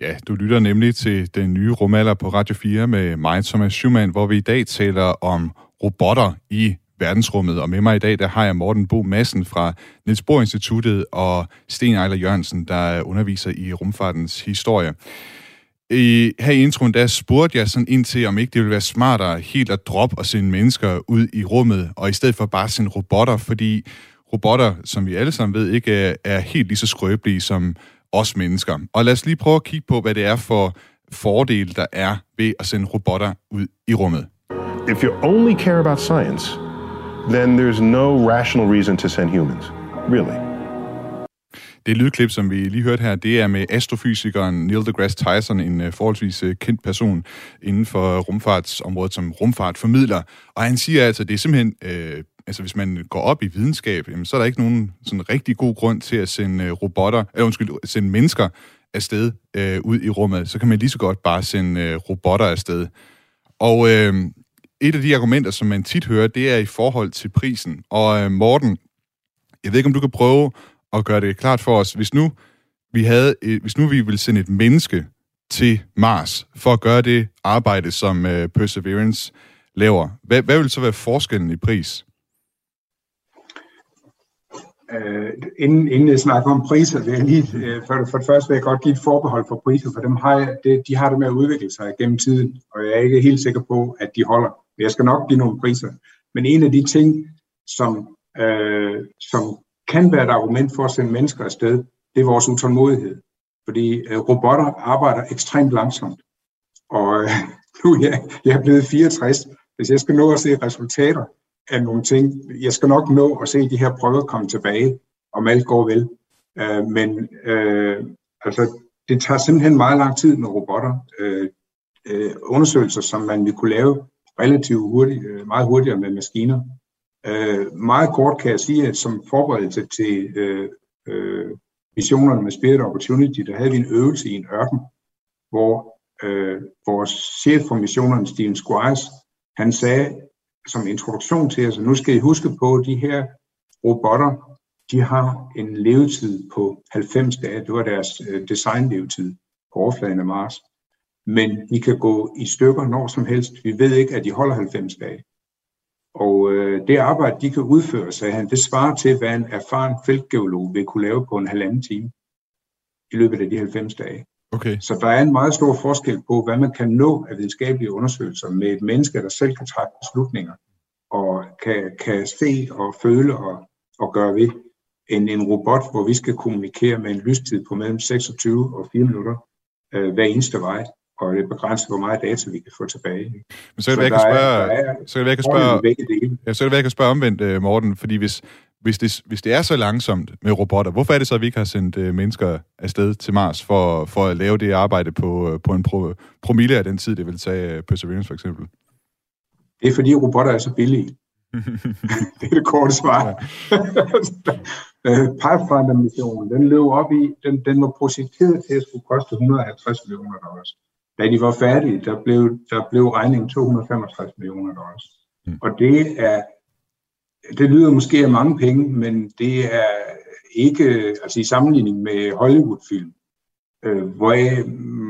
Ja, du lytter nemlig til den nye rumalder på Radio 4 med mig, Thomas Schumann, hvor vi i dag taler om robotter i verdensrummet. Og med mig i dag, der har jeg Morten Bo Madsen fra Niels Bohr Instituttet og Sten Ejler Jørgensen, der underviser i rumfartens historie. I, her i introen, der spurgte jeg sådan ind til, om ikke det ville være smartere helt at droppe og sende mennesker ud i rummet, og i stedet for bare sende robotter, fordi robotter, som vi alle sammen ved, ikke er, er helt lige så skrøbelige som os mennesker. Og lad os lige prøve at kigge på, hvad det er for fordele, der er ved at sende robotter ud i rummet. If you only care about science, then there's no rational reason to send humans. Really. Det lydklip, som vi lige hørte her, det er med astrofysikeren Neil deGrasse Tyson, en øh, forholdsvis øh, kendt person inden for rumfartsområdet som rumfartformidler. Og han siger altså, det er simpelthen, øh, altså hvis man går op i videnskab, jamen, så er der ikke nogen sådan rigtig god grund til at sende øh, robotter, eller undskyld, sende mennesker afsted øh, ud i rummet. Så kan man lige så godt bare sende øh, robotter afsted. Og øh, et af de argumenter, som man tit hører, det er i forhold til prisen. Og øh, Morten, jeg ved ikke, om du kan prøve at gøre det klart for os, hvis nu vi havde, øh, hvis nu vi ville sende et menneske til Mars for at gøre det arbejde, som øh, Perseverance laver, hvad, hvad vil så være forskellen i pris? Uh, inden, inden jeg snakker om priser, vil jeg lige, uh, for, for det første vil jeg godt give et forbehold for priser, for dem har jeg, det, de har det med at udvikle sig gennem tiden, og jeg er ikke helt sikker på, at de holder. Jeg skal nok give nogle priser. Men en af de ting, som, øh, som kan være et argument for at sende mennesker afsted, det er vores utålmodighed. Fordi øh, robotter arbejder ekstremt langsomt. Og øh, nu er jeg, jeg er blevet 64. Hvis jeg skal nå at se resultater af nogle ting, jeg skal nok nå at se de her prøver komme tilbage, om alt går vel. Øh, men øh, altså, det tager simpelthen meget lang tid med robotter. Øh, øh undersøgelser, som man ville kunne lave relativt hurtigt, øh, meget hurtigere med maskiner, Øh, meget kort kan jeg sige, at som forberedelse til øh, øh, missionerne med Spirit Opportunity, der havde vi en øvelse i en ørken, hvor øh, vores chef for missionerne, Steven Squires, han sagde som introduktion til os, at nu skal I huske på, at de her robotter, de har en levetid på 90 dage. Det var deres øh, designlevetid på overfladen af Mars. Men de kan gå i stykker når som helst. Vi ved ikke, at de holder 90 dage. Og øh, det arbejde, de kan udføre, sagde han, det svarer til, hvad en erfaren feltgeolog vil kunne lave på en halvanden time i løbet af de 90 dage. Okay. Så der er en meget stor forskel på, hvad man kan nå af videnskabelige undersøgelser med et menneske, der selv kan træffe beslutninger og kan, kan se og føle og, og gøre ved, end en robot, hvor vi skal kommunikere med en lystid på mellem 26 og 4 minutter øh, hver eneste vej og det er begrænset, hvor meget data vi kan få tilbage. Men så kan det være, jeg kan spørge, så kan det være, jeg kan spørge, ja, så kan det være, jeg kan spørge omvendt, øh, Morten, fordi hvis, hvis, det, hvis det er så langsomt med robotter, hvorfor er det så, at vi ikke har sendt uh, mennesker afsted til Mars for, for at lave det arbejde på, uh, på en pro, promille af den tid, det vil tage uh, Perseverance for eksempel? Det er fordi robotter er så billige. det er det korte svar. Pathfinder-missionen, den løb op i, den, den var projekteret til at skulle koste 150 millioner dollars. Da de var færdige, der blev, der blev regningen 265 millioner dollars. Mm. Og det er, det lyder måske af mange penge, men det er ikke, altså i sammenligning med Hollywood-film, øh, hvor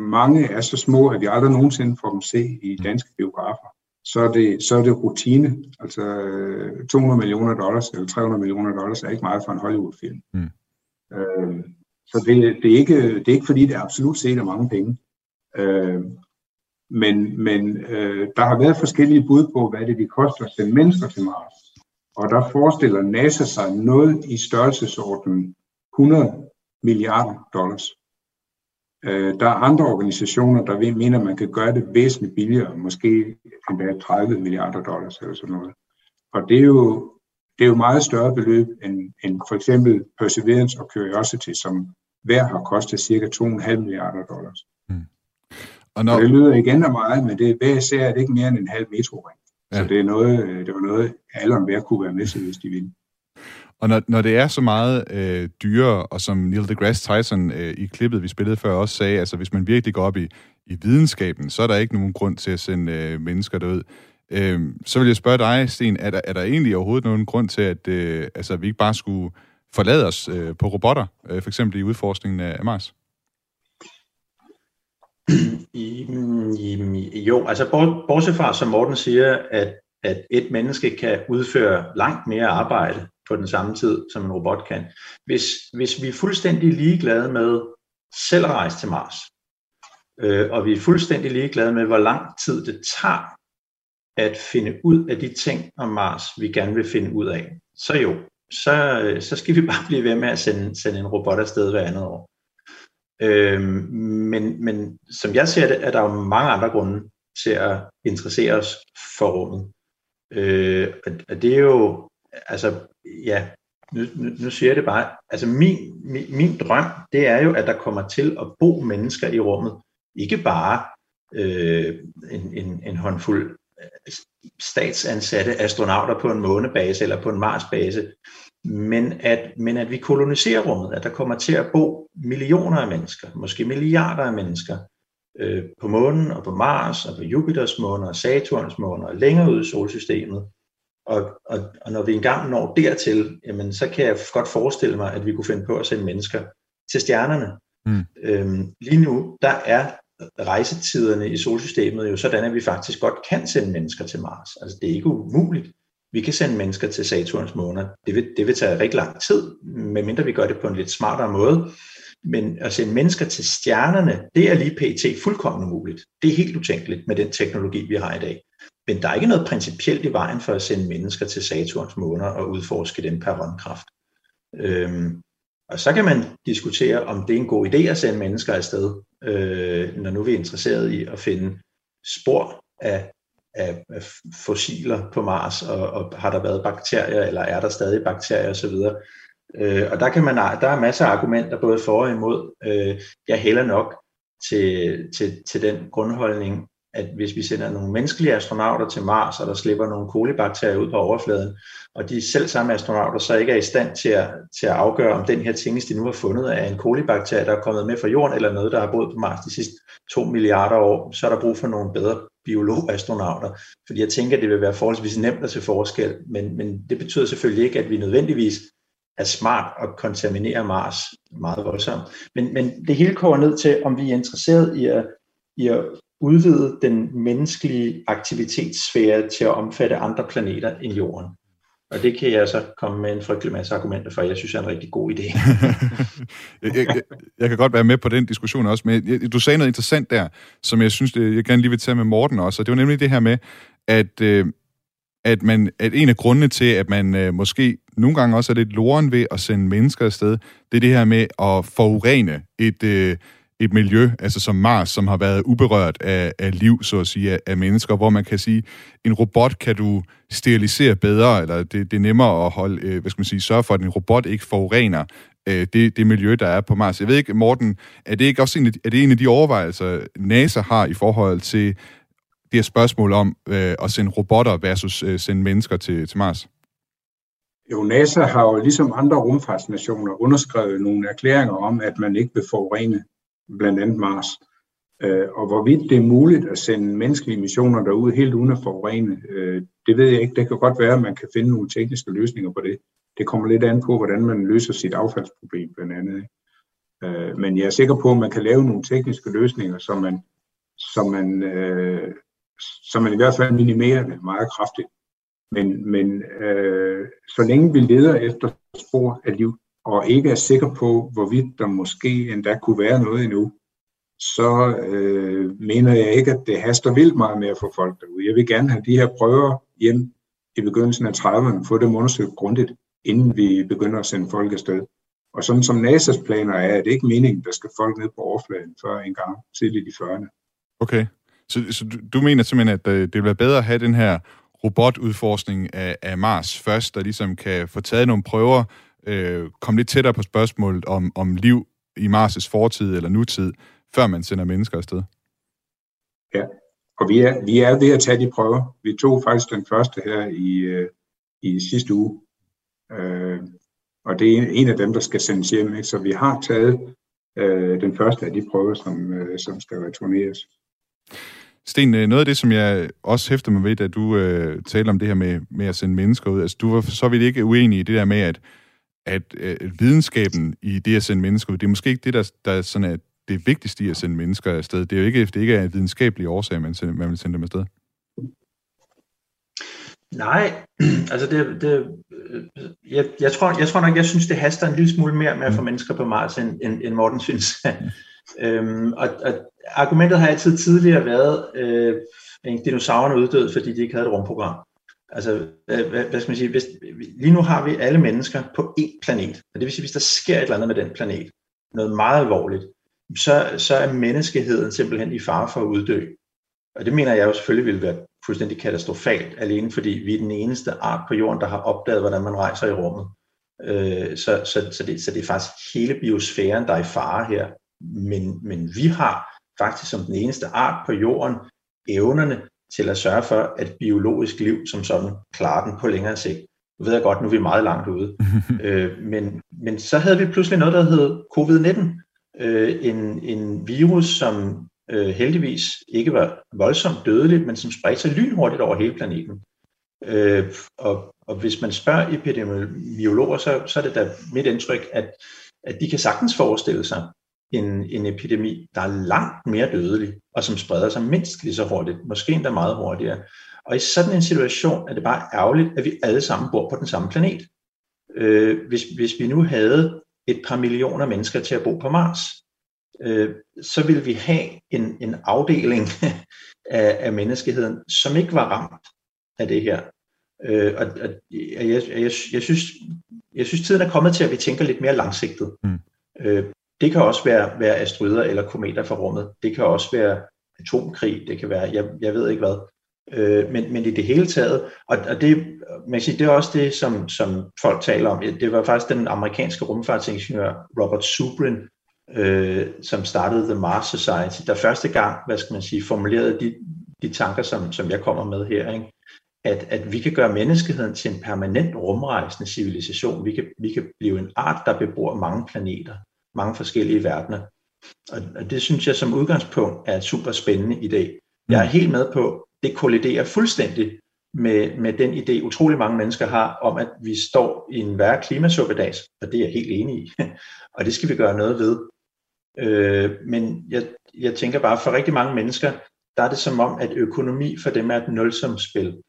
mange er så små, at vi aldrig nogensinde får dem se i danske biografer, så er det, så er det rutine. Altså 200 millioner dollars eller 300 millioner dollars er ikke meget for en Hollywood-film. Mm. Øh, så det, det, er ikke, det er ikke fordi, det er absolut set af mange penge. Øh, men men øh, der har været forskellige bud på, hvad det vil koste at sende mennesker til Mars. Og der forestiller NASA sig noget i størrelsesordenen 100 milliarder dollars. Øh, der er andre organisationer, der mener, at man kan gøre det væsentligt billigere, måske endda 30 milliarder dollars eller sådan noget. Og det er jo, det er jo meget større beløb end, end for eksempel Perseverance og Curiosity, som hver har kostet cirka 2,5 milliarder dollars. Og, når... og det lyder igen af meget, men det hver især er ikke mere end en halv metroring. Ja. Så det, er noget, det var noget, alle om hver kunne være med til, hvis de ville. Og når, når det er så meget øh, dyrere, og som Neil deGrasse Tyson øh, i klippet, vi spillede før, også sagde, altså hvis man virkelig går op i, i videnskaben, så er der ikke nogen grund til at sende øh, mennesker derud. Øh, så vil jeg spørge dig, Sten, er der, er der egentlig overhovedet nogen grund til, at øh, altså, vi ikke bare skulle forlade os øh, på robotter, øh, for eksempel i udforskningen af Mars? I, i, jo, altså bortset fra, som Morten siger, at, at et menneske kan udføre langt mere arbejde på den samme tid, som en robot kan. Hvis, hvis vi er fuldstændig ligeglade med selv at rejse til Mars, øh, og vi er fuldstændig ligeglade med, hvor lang tid det tager at finde ud af de ting om Mars, vi gerne vil finde ud af, så jo, så, øh, så skal vi bare blive ved med at sende, sende en robot afsted hver andet år. Øh, men, men som jeg ser det, er der jo mange andre grunde til at interessere os for rummet. Øh, og det er jo, altså, ja, nu, nu, nu siger jeg det bare, altså min, min, min drøm, det er jo, at der kommer til at bo mennesker i rummet. Ikke bare øh, en, en, en håndfuld øh, statsansatte astronauter på en månebase eller på en Marsbase, men at, men at vi koloniserer rummet, at der kommer til at bo millioner af mennesker, måske milliarder af mennesker øh, på månen og på Mars og på Jupiters måner og Saturns måner og længere ud i solsystemet. Og, og, og når vi engang når dertil, jamen, så kan jeg godt forestille mig, at vi kunne finde på at sende mennesker til stjernerne. Mm. Øhm, lige nu, der er rejsetiderne i solsystemet jo sådan, at vi faktisk godt kan sende mennesker til Mars. Altså det er ikke umuligt. Vi kan sende mennesker til Saturns måner. Det vil, det vil tage rigtig lang tid, medmindre vi gør det på en lidt smartere måde. Men at sende mennesker til stjernerne, det er lige pt. fuldkommen umuligt. Det er helt utænkeligt med den teknologi, vi har i dag. Men der er ikke noget principielt i vejen for at sende mennesker til Saturns måner og udforske dem per håndkraft. Øhm, og så kan man diskutere, om det er en god idé at sende mennesker afsted, øh, når nu vi er interesseret i at finde spor af, af, fossiler på Mars, og, og har der været bakterier, eller er der stadig bakterier osv. Øh, og der, kan man, der er masser af argumenter, både for og imod. Øh, jeg hælder nok til, til, til den grundholdning, at hvis vi sender nogle menneskelige astronauter til Mars, og der slipper nogle kolibakterier ud på overfladen, og de selv samme astronauter så ikke er i stand til at, til at afgøre, om den her ting, de nu har fundet, er en kolibakterie, der er kommet med fra jorden, eller noget, der har boet på Mars de sidste to milliarder år, så er der brug for nogle bedre biologastronauter. Fordi jeg tænker, at det vil være forholdsvis nemt at se forskel, men, men det betyder selvfølgelig ikke, at vi nødvendigvis er smart at kontaminere Mars meget voldsomt. Men, men det hele kommer ned til, om vi er interesseret i at, i at udvide den menneskelige aktivitetssfære til at omfatte andre planeter end Jorden. Og det kan jeg så komme med en frygtelig masse argumenter for. Jeg synes, det er en rigtig god idé. jeg, jeg, jeg kan godt være med på den diskussion også, men du sagde noget interessant der, som jeg synes, det, jeg gerne lige vil tage med Morten også, og det var nemlig det her med, at, øh, at, man, at en af grundene til, at man øh, måske nogle gange også er lidt loren ved at sende mennesker afsted, det er det her med at forurene et, øh, et miljø, altså som Mars, som har været uberørt af, af liv, så at sige, af, af mennesker, hvor man kan sige, en robot kan du sterilisere bedre, eller det, det er nemmere at holde, øh, hvad skal man sige, sørge for, at en robot ikke forurener øh, det, det miljø, der er på Mars. Jeg ved ikke, Morten, er det ikke også en er det en af de overvejelser, NASA har i forhold til det her spørgsmål om øh, at sende robotter versus øh, sende mennesker til, til Mars? Jo, NASA har jo ligesom andre rumfartsnationer underskrevet nogle erklæringer om, at man ikke vil forurene blandt andet Mars. Øh, og hvorvidt det er muligt at sende menneskelige missioner derud helt uden at forurene, øh, det ved jeg ikke. Det kan godt være, at man kan finde nogle tekniske løsninger på det. Det kommer lidt an på, hvordan man løser sit affaldsproblem blandt andet. Øh, men jeg er sikker på, at man kan lave nogle tekniske løsninger, så man, så man, øh, så man i hvert fald minimerer det meget kraftigt. Men, men øh, så længe vi leder efter spor af liv, og ikke er sikker på, hvorvidt der måske endda kunne være noget endnu, så øh, mener jeg ikke, at det haster vildt meget med at få folk derude. Jeg vil gerne have de her prøver hjem i begyndelsen af 30'erne, få dem undersøgt grundigt, inden vi begynder at sende folk afsted. Og sådan som NASA's planer er, er det ikke meningen, der skal folk ned på overfladen før en gang tidligt i 40'erne. Okay, så, så du, du mener simpelthen, at øh, det vil være bedre at have den her robotudforskning af, af Mars først, der ligesom kan få taget nogle prøver, øh, komme lidt tættere på spørgsmålet om, om liv i Mars' fortid eller nutid, før man sender mennesker afsted? Ja, og vi er, vi er ved at tage de prøver. Vi tog faktisk den første her i, øh, i sidste uge. Øh, og det er en af dem, der skal sendes hjem. Ikke? Så vi har taget øh, den første af de prøver, som, øh, som skal returneres. Sten, øh, noget af det, som jeg også hæfter mig ved, da du øh, taler om det her med, med at sende mennesker ud, altså du var så vidt ikke uenig i det der med, at at øh, videnskaben i det at sende mennesker ud, det er måske ikke det, der, der sådan er det vigtigste i at sende mennesker afsted? Det er jo ikke, det ikke er en videnskabelig årsag, man, sender, man vil sende dem afsted. Nej, altså det, det jeg, jeg, tror, jeg tror nok, jeg synes, det haster en lille smule mere med at få mm. mennesker på Mars, end, end, end Morten synes. øhm, og, og argumentet har altid tidligere været, øh, at dinosaurerne uddøde, fordi de ikke havde et rumprogram. Altså, hvad, hvad skal man sige, hvis, lige nu har vi alle mennesker på én planet, og det vil sige, hvis der sker et eller andet med den planet, noget meget alvorligt, så, så er menneskeheden simpelthen i fare for at uddø. Og det mener jeg jo selvfølgelig vil være fuldstændig katastrofalt, alene fordi vi er den eneste art på jorden, der har opdaget, hvordan man rejser i rummet. Øh, så, så, så, det, så det er faktisk hele biosfæren, der er i fare her. Men, men vi har faktisk som den eneste art på jorden evnerne til at sørge for, at biologisk liv som sådan klarer den på længere sigt. Nu ved jeg godt, nu er vi meget langt ude. øh, men, men så havde vi pludselig noget, der hed covid-19. Øh, en, en virus, som øh, heldigvis ikke var voldsomt dødeligt, men som spredte sig lynhurtigt over hele planeten. Øh, og, og hvis man spørger epidemiologer, så, så er det da mit indtryk, at, at de kan sagtens forestille sig en, en epidemi, der er langt mere dødelig, og som spreder sig mindst lige så hurtigt, måske endda meget hurtigere. Og i sådan en situation er det bare ærgerligt, at vi alle sammen bor på den samme planet. Øh, hvis, hvis vi nu havde et par millioner mennesker til at bo på Mars, øh, så ville vi have en, en afdeling af, af menneskeheden, som ikke var ramt af det her. Øh, og, og jeg, jeg, jeg, synes, jeg synes, tiden er kommet til, at vi tænker lidt mere langsigtet. Mm. Øh, det kan også være, være asteroider eller kometer fra rummet. Det kan også være atomkrig. Det kan være, jeg, jeg ved ikke hvad. Øh, men, men i det hele taget, og, og det, man kan sige, det er også det, som, som folk taler om. Det var faktisk den amerikanske rumfartsingeniør Robert Zubrin, øh, som startede The Mars Society, der første gang, hvad skal man sige, formulerede de, de tanker, som, som jeg kommer med her, ikke? At, at vi kan gøre menneskeheden til en permanent rumrejsende civilisation. Vi kan, vi kan blive en art, der bebor mange planeter, mange forskellige verdener. Og, det synes jeg som udgangspunkt er et super spændende idé. Jeg er helt med på, det kolliderer fuldstændig med, med den idé, utrolig mange mennesker har, om at vi står i en værre klimasuppedags, og det er jeg helt enig i. og det skal vi gøre noget ved. Øh, men jeg, jeg tænker bare, for rigtig mange mennesker, der er det som om, at økonomi for dem er et nulsumsspil.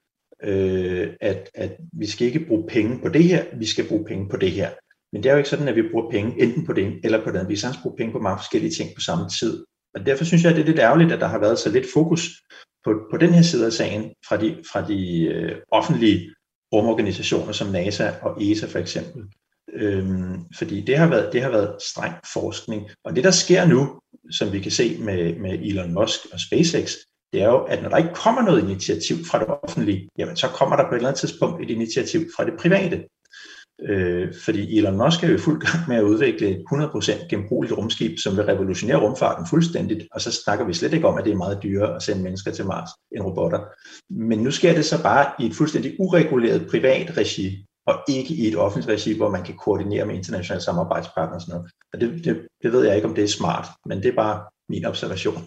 Øh, at, at vi skal ikke bruge penge på det her, vi skal bruge penge på det her. Men det er jo ikke sådan, at vi bruger penge enten på det eller på det Vi sagtens bruger penge på mange forskellige ting på samme tid. Og derfor synes jeg, at det er lidt ærgerligt, at der har været så lidt fokus på, på den her side af sagen fra de, fra de øh, offentlige rumorganisationer som NASA og ESA for eksempel. Øhm, fordi det har, været, det har været streng forskning. Og det, der sker nu, som vi kan se med, med Elon Musk og SpaceX, det er jo, at når der ikke kommer noget initiativ fra det offentlige, jamen så kommer der på et eller andet tidspunkt et initiativ fra det private. Øh, fordi Elon Musk er jo i fuld gang med at udvikle et 100% genbrugeligt rumskib, som vil revolutionere rumfarten fuldstændigt, og så snakker vi slet ikke om, at det er meget dyrere at sende mennesker til Mars end robotter. Men nu sker det så bare i et fuldstændig ureguleret privat regi, og ikke i et offentligt regi, hvor man kan koordinere med internationale samarbejdspartnere og sådan noget. Og det, det, det ved jeg ikke, om det er smart, men det er bare min observation.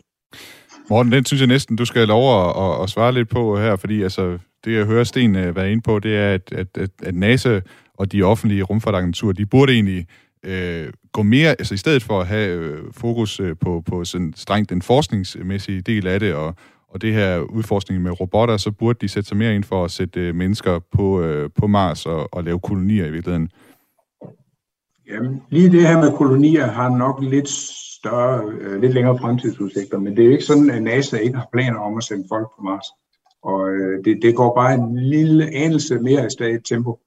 Morten, den synes jeg næsten, du skal lov at, at, at svare lidt på her, fordi altså, det jeg hører Sten øh, være inde på, det er, at, at, at, at NASA og de offentlige rumfartagenturer, de burde egentlig øh, gå mere, altså i stedet for at have øh, fokus øh, på, på sådan strengt den forskningsmæssige del af det, og, og det her udforskning med robotter, så burde de sætte sig mere ind for at sætte øh, mennesker på, øh, på Mars og, og lave kolonier i virkeligheden. Jamen, lige det her med kolonier har nok lidt større, øh, lidt længere fremtidsudsigter, men det er jo ikke sådan, at NASA ikke har planer om at sende folk på Mars. Og øh, det, det går bare en lille anelse mere i stadig tempo.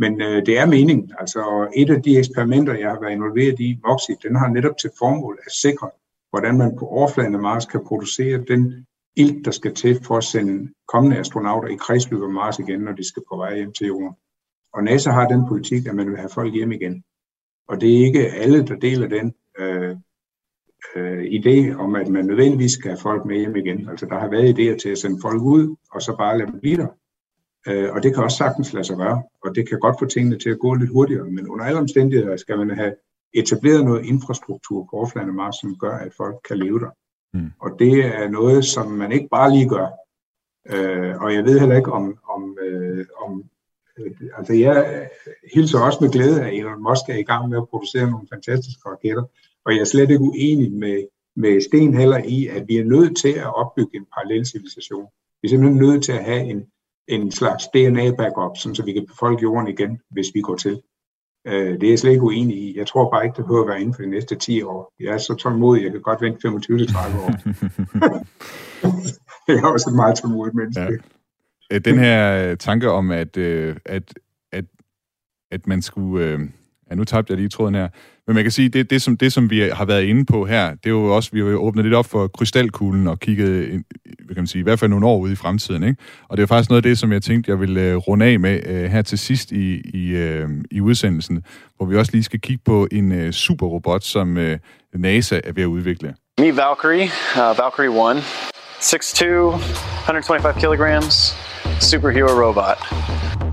Men øh, det er meningen. Altså et af de eksperimenter, jeg har været involveret i, Voxi, den har netop til formål at sikre, hvordan man på overfladen af Mars kan producere den ilt, der skal til for at sende kommende astronauter i kredsløb af Mars igen, når de skal på vej hjem til jorden. Og NASA har den politik, at man vil have folk hjem igen. Og det er ikke alle, der deler den øh, øh, idé om, at man nødvendigvis skal have folk med hjem igen. Altså der har været idéer til at sende folk ud, og så bare lade dem blive der. Øh, og det kan også sagtens lade sig gøre, og det kan godt få tingene til at gå lidt hurtigere, men under alle omstændigheder skal man have etableret noget infrastruktur på overfladen af Mars, som gør, at folk kan leve der. Mm. Og det er noget, som man ikke bare lige gør. Øh, og jeg ved heller ikke om, om, øh, om øh, altså jeg hilser også med glæde, at Elon Musk er i gang med at producere nogle fantastiske raketter. Og jeg er slet ikke uenig med, med Sten heller i, at vi er nødt til at opbygge en parallel civilisation. Vi er simpelthen nødt til at have en, en slags DNA-backup, så vi kan befolke jorden igen, hvis vi går til. Øh, det er jeg slet ikke uenig i. Jeg tror bare ikke, det behøver at være inden for de næste 10 år. Jeg er så tålmodig, jeg kan godt vente 25-30 år. jeg er også et meget tålmodigt menneske. Ja. Øh, den her tanke om, at, øh, at, at, at man skulle... Ja, nu tabte jeg lige tråden her. Men man kan sige, det, det, som, det, som vi har været inde på her, det er jo også, vi har jo åbnet lidt op for krystalkuglen og kigget, hvad kan man sige, i hvert fald nogle år ude i fremtiden. Ikke? Og det er faktisk noget af det, som jeg tænkte, jeg ville øh, runde af med uh, her til sidst i, i, uh, i udsendelsen, hvor vi også lige skal kigge på en uh, superrobot, som uh, NASA er ved at udvikle. Me Valkyrie, uh, Valkyrie 1, 6'2", 125 kilograms, superhero robot.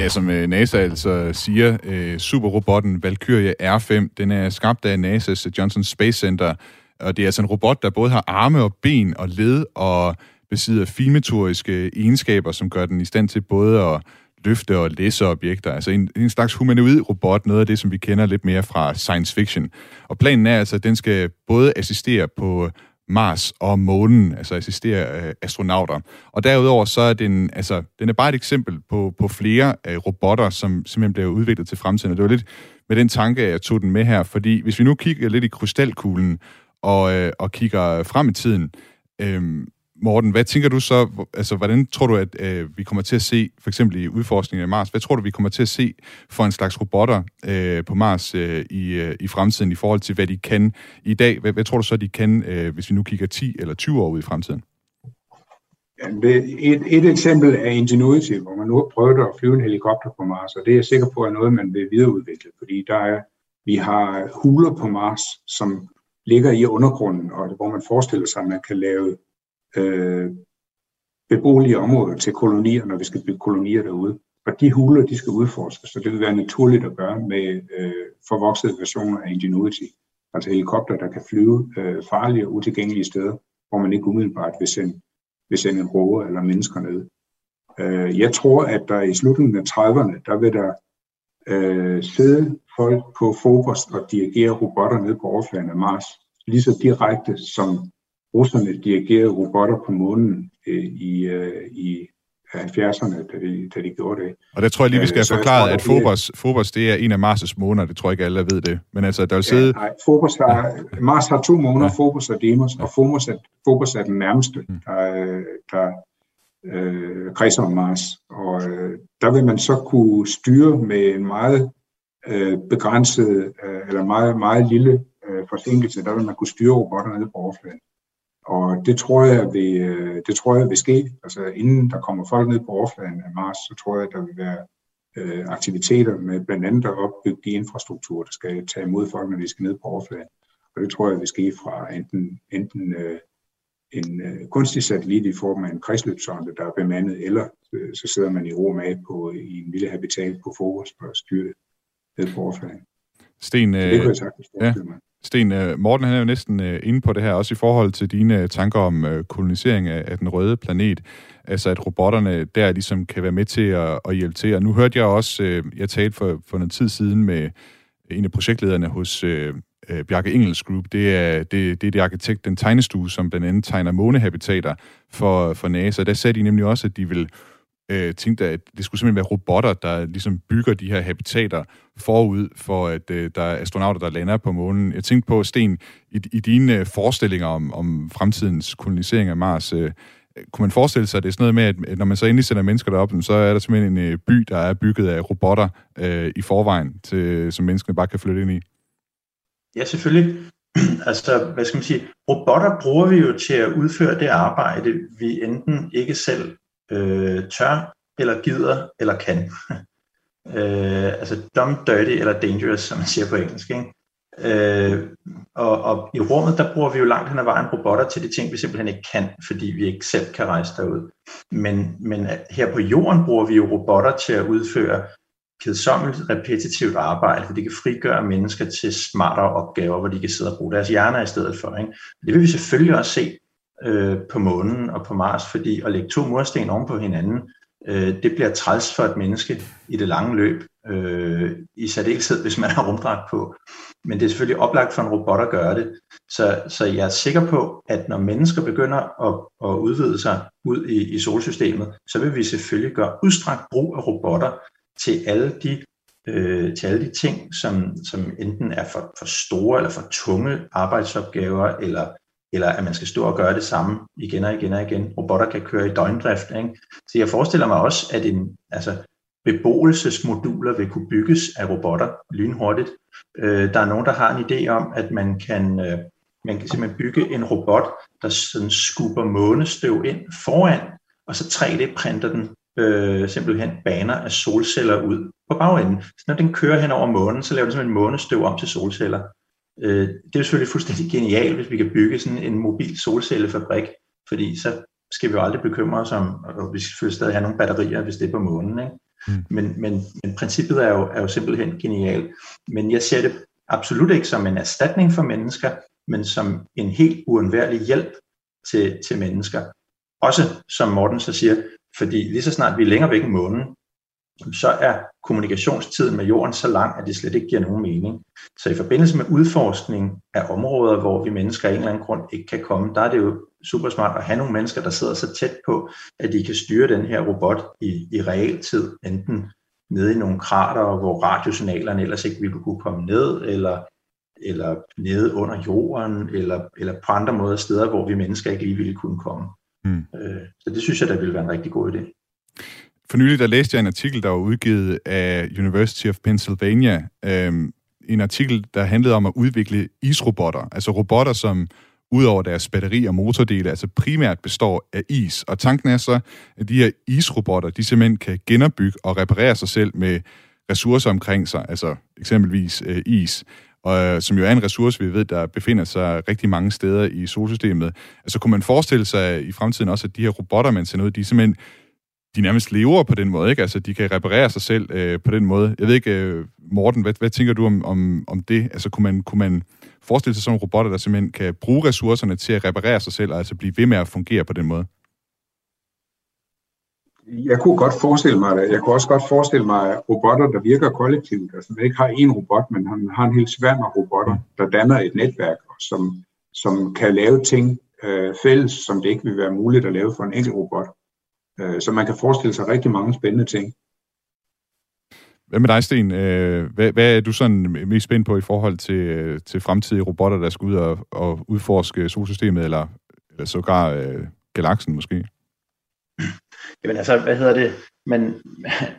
Ja, som øh, NASA altså siger, øh, superrobotten Valkyrie R5, den er skabt af NASA's Johnson Space Center, og det er altså en robot, der både har arme og ben og led og besidder filmetoriske egenskaber, som gør den i stand til både at løfte og læse objekter. Altså en, en slags humanoid robot, noget af det, som vi kender lidt mere fra science fiction. Og planen er altså, at den skal både assistere på Mars og månen, altså assistere øh, astronauter. Og derudover så er den, altså, den er bare et eksempel på, på flere øh, robotter, som simpelthen bliver udviklet til fremtiden. Og det var lidt med den tanke, jeg tog den med her, fordi hvis vi nu kigger lidt i krystalkuglen og, øh, og kigger frem i tiden, øh, Morten, hvad tænker du så, altså hvordan tror du, at øh, vi kommer til at se, for eksempel i udforskningen af Mars, hvad tror du, vi kommer til at se for en slags robotter øh, på Mars øh, i, øh, i fremtiden i forhold til, hvad de kan i dag? Hvad, hvad tror du så, de kan, øh, hvis vi nu kigger 10 eller 20 år ud i fremtiden? Ja, et, et eksempel er Ingenuity, hvor man nu har prøvet at flyve en helikopter på Mars, og det er jeg sikker på er noget, man vil videreudvikle, fordi der er, vi har huler på Mars, som ligger i undergrunden, og hvor man forestiller sig, at man kan lave øh, beboelige områder til kolonier, når vi skal bygge kolonier derude. Og de huler, de skal udforskes, så det vil være naturligt at gøre med øh, forvoksede versioner af Ingenuity. Altså helikopter, der kan flyve øh, farlige og utilgængelige steder, hvor man ikke umiddelbart vil sende, vil sende en rover eller mennesker ned. Øh, jeg tror, at der i slutningen af 30'erne, der vil der øh, sidde folk på Phobos og dirigere robotter ned på overfladen af Mars, lige så direkte som russerne dirigerede robotter på månen øh, i, øh, i 70'erne, da de, da de gjorde det. Og der tror jeg lige, vi skal have forklaret, at Phobos, Phobos det er en af Mars' måner. Det tror jeg ikke alle ved det. Men altså, der vil sidde... Ja, nej, Phobos har, Mars har to måner, ja. Phobos og Deimos, og Phobos er, Phobos er den nærmeste, mm. der, der øh, kredser om Mars. Og øh, der vil man så kunne styre med en meget øh, begrænset, øh, eller meget, meget lille øh, forsinkelse, der vil man kunne styre robotterne ned på overfladen. Og det tror jeg vil, øh, det tror jeg vil ske. Altså inden der kommer folk ned på overfladen af Mars, så tror jeg, at der vil være øh, aktiviteter med blandt andet at opbygge de infrastrukturer, der skal tage imod folk, når de skal ned på overfladen. Og det tror jeg vil ske fra enten, enten øh, en øh, kunstig satellit i form af en kredsløbsonde, der er bemandet, eller øh, så sidder man i ro med på, i en lille habitat på Phobos for at styre det ned på overfladen. Sten, øh, det kunne jeg sagtens ja. mig. Sten, øh, Morten han er jo næsten øh, inde på det her, også i forhold til dine øh, tanker om kolonisering af, den røde planet. Altså at robotterne der ligesom kan være med til at, at hjælpe til. Og nu hørte jeg også, jeg talte for, for noget tid siden med en af projektlederne hos Bjarke Engels Group. Det er det, det, er det arkitekt, den tegnestue, som blandt andet tegner månehabitater for, for NASA. Der sagde de nemlig også, at de vil øh, tænkte, at det skulle simpelthen være robotter, der ligesom bygger de her habitater forud for, at øh, der er astronauter, der lander på månen. Jeg tænkte på, Sten, i, i dine øh, forestillinger om, om fremtidens kolonisering af Mars, øh, kunne man forestille sig, at det er sådan noget med, at når man så endelig sender mennesker derop, så er der simpelthen en øh, by, der er bygget af robotter øh, i forvejen, til, som menneskene bare kan flytte ind i? Ja, selvfølgelig. altså, hvad skal man sige, robotter bruger vi jo til at udføre det arbejde, vi enten ikke selv øh, tør, eller gider, eller kan. øh, altså dumb, dirty eller dangerous, som man siger på engelsk. Ikke? Øh, og, og i rummet, der bruger vi jo langt hen ad vejen robotter til de ting, vi simpelthen ikke kan, fordi vi ikke selv kan rejse derud. Men, men her på jorden bruger vi jo robotter til at udføre kedsommeligt, repetitivt arbejde, for det kan frigøre mennesker til smartere opgaver, hvor de kan sidde og bruge deres hjerner i stedet for. Ikke? Det vil vi selvfølgelig også se øh, på månen og på Mars, fordi at lægge to mursten oven på hinanden øh, det bliver træls for et menneske i det lange løb, øh, i særdeleshed hvis man har rumdragt på. Men det er selvfølgelig oplagt for en robot at gøre det. Så, så jeg er sikker på, at når mennesker begynder at, at udvide sig ud i, i solsystemet, så vil vi selvfølgelig gøre udstrakt brug af robotter til alle de øh, til alle de ting, som, som enten er for, for store eller for tunge arbejdsopgaver, eller, eller at man skal stå og gøre det samme igen og igen og igen. Robotter kan køre i døgndrift. Ikke? Så jeg forestiller mig også, at en, altså, beboelsesmoduler vil kunne bygges af robotter lynhurtigt. Øh, der er nogen, der har en idé om, at man kan, øh, man kan simpelthen bygge en robot, der sådan skubber månestøv ind foran, og så 3D-printer den øh, simpelthen baner af solceller ud på bagenden. Så når den kører hen over månen, så laver den simpelthen månestøv om til solceller. Øh, det er selvfølgelig fuldstændig genialt, hvis vi kan bygge sådan en mobil solcellefabrik, fordi så skal vi jo aldrig bekymre os om, og vi skal selvfølgelig stadig have nogle batterier, hvis det er på månen. Ikke? Mm. Men, men, men princippet er jo, er jo simpelthen genialt. Men jeg ser det absolut ikke som en erstatning for mennesker, men som en helt uundværlig hjælp til, til mennesker. Også som Morten så siger, fordi lige så snart vi er længere væk i månen, så er kommunikationstiden med jorden så lang, at det slet ikke giver nogen mening. Så i forbindelse med udforskning af områder, hvor vi mennesker af en eller anden grund ikke kan komme, der er det jo super smart at have nogle mennesker, der sidder så tæt på, at de kan styre den her robot i, i realtid, enten nede i nogle krater, hvor radiosignalerne ellers ikke ville kunne komme ned, eller, eller nede under jorden, eller, eller på andre måder steder, hvor vi mennesker ikke lige ville kunne komme. Mm. Så det synes jeg, der ville være en rigtig god idé. For nylig der læste jeg en artikel, der var udgivet af University of Pennsylvania. Øhm, en artikel, der handlede om at udvikle isrobotter. Altså robotter, som udover deres batteri og motordele, altså primært består af is. Og tanken er så, at de her isrobotter, de simpelthen kan genopbygge og reparere sig selv med ressourcer omkring sig, altså eksempelvis øh, is og, øh, som jo er en ressource, vi ved, der befinder sig rigtig mange steder i solsystemet. Altså kunne man forestille sig i fremtiden også, at de her robotter, man sender ud, de simpelthen de nærmest lever på den måde, ikke? Altså, de kan reparere sig selv øh, på den måde. Jeg ved ikke, øh, Morten, hvad, hvad tænker du om, om, om det? Altså, kunne man, kunne man forestille sig sådan nogle robotter, der simpelthen kan bruge ressourcerne til at reparere sig selv, og altså blive ved med at fungere på den måde? Jeg kunne godt forestille mig det. Jeg kunne også godt forestille mig robotter, der virker kollektivt. Altså, man ikke har én robot, men han har en hel sværm af robotter, der danner et netværk, som, som kan lave ting øh, fælles, som det ikke vil være muligt at lave for en enkelt robot. Øh, så man kan forestille sig rigtig mange spændende ting. Hvad med dig, Sten? Øh, hvad, hvad er du sådan mest spændt på i forhold til, til fremtidige robotter, der skal ud og, og udforske solsystemet, eller, eller sågar øh, galaksen måske? Jamen altså, hvad hedder det? Man,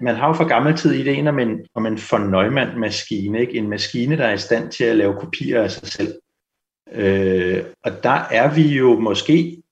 man har jo for gammel tid ideen om en, om en von Neumann-maskine, ikke? en maskine, der er i stand til at lave kopier af sig selv. Øh, og der er vi jo måske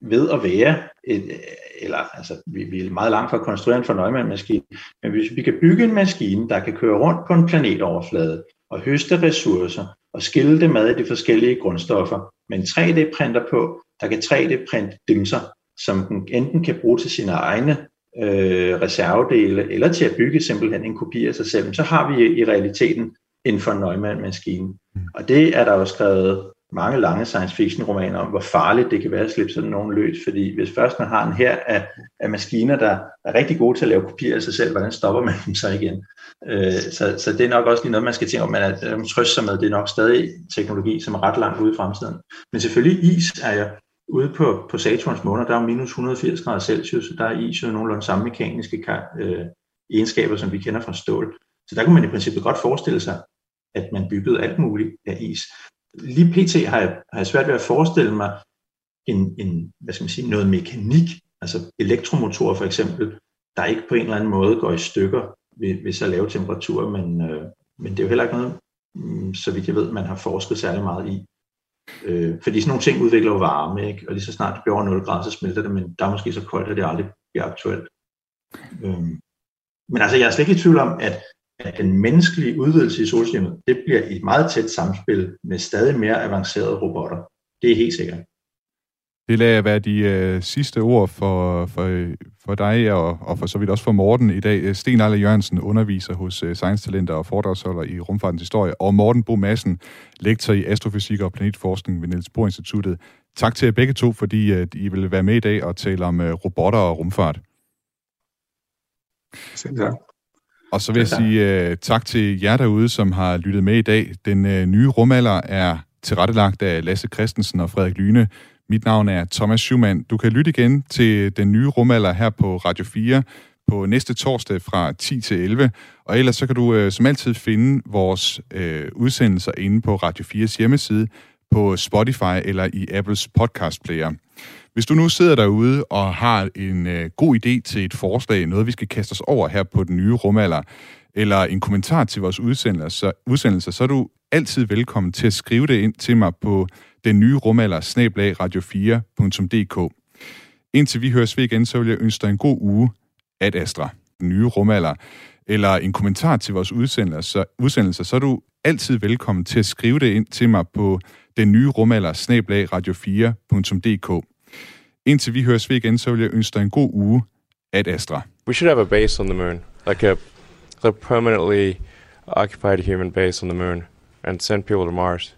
ved at være, et, eller altså, vi, vi er meget langt fra at konstruere en von Neumann-maskine, men hvis vi kan bygge en maskine, der kan køre rundt på en planetoverflade og høste ressourcer og skille dem ad i de forskellige grundstoffer med en 3D-printer på, der kan 3D-printe dimser, som den enten kan bruge til sine egne øh, reservedele, eller til at bygge simpelthen en kopi af sig selv, så har vi i realiteten en von Neumann-maskine. Mm. Og det er der jo skrevet mange lange science fiction romaner om, hvor farligt det kan være at slippe sådan nogen løs, fordi hvis først man har en her af, af maskiner, der er rigtig gode til at lave kopier af sig selv, hvordan stopper man dem så igen? Øh, så, så det er nok også lige noget, man skal tænke om, man er, trøst sig med, det er nok stadig teknologi, som er ret langt ude i fremtiden. Men selvfølgelig is er jo ude på, på Saturns måneder, der er minus 180 grader Celsius, og der er is jo nogenlunde samme mekaniske øh, egenskaber, som vi kender fra stål. Så der kunne man i princippet godt forestille sig, at man byggede alt muligt af is. Lige pt. har jeg, har jeg svært ved at forestille mig en, en, hvad skal man sige, noget mekanik, altså elektromotorer for eksempel, der ikke på en eller anden måde går i stykker ved, ved så lave temperaturer, men, øh, men det er jo heller ikke noget, mm, så vidt jeg ved, man har forsket særlig meget i. Øh, fordi sådan nogle ting udvikler jo varme, ikke? og lige så snart det bliver over 0 grader, så smelter det, men der er måske så koldt, at det aldrig bliver aktuelt. Øh, men altså, jeg er slet ikke i tvivl om, at, at den menneskelige udvidelse i solsystemet, det bliver et meget tæt samspil med stadig mere avancerede robotter. Det er helt sikkert. Det lader være de øh, sidste ord for, for, for dig og, og for så vidt også for Morten i dag. Sten Arle Jørgensen underviser hos øh, Science Talenter og foredragsholder i Rumfartens Historie, og Morten Bo Madsen, lektor i astrofysik og planetforskning ved Niels Bohr Instituttet. Tak til jer begge to, fordi at I vil være med i dag og tale om øh, robotter og rumfart. Selv tak. Og så vil jeg sige uh, tak til jer derude, som har lyttet med i dag. Den uh, nye rumalder er tilrettelagt af Lasse Christensen og Frederik Lyne. Mit navn er Thomas Schumann. Du kan lytte igen til den nye rumalder her på Radio 4 på næste torsdag fra 10 til 11. Og ellers så kan du uh, som altid finde vores uh, udsendelser inde på Radio 4's hjemmeside, på Spotify eller i Apples podcast player. Hvis du nu sidder derude og har en øh, god idé til et forslag, noget vi skal kaste os over her på den nye rumalder, eller en kommentar til vores udsendelser, så, udsendelser, så er du altid velkommen til at skrive det ind til mig på den nye rumalder, radio4.dk. Indtil vi høres ved igen, så vil jeg ønske dig en god uge at Astra, den nye rumalder, eller en kommentar til vores udsendelser, udsendelser, så er du altid velkommen til at skrive det ind til mig på den nye rumalder, radio4.dk. Indtil vi høres ved igen, så vil jeg ønske dig en god uge at Astra. We should have a base on the moon, like a, a permanently occupied human base on the moon, and send people to Mars,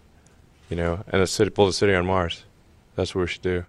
you know, and a city, build a city on Mars. That's what we should do.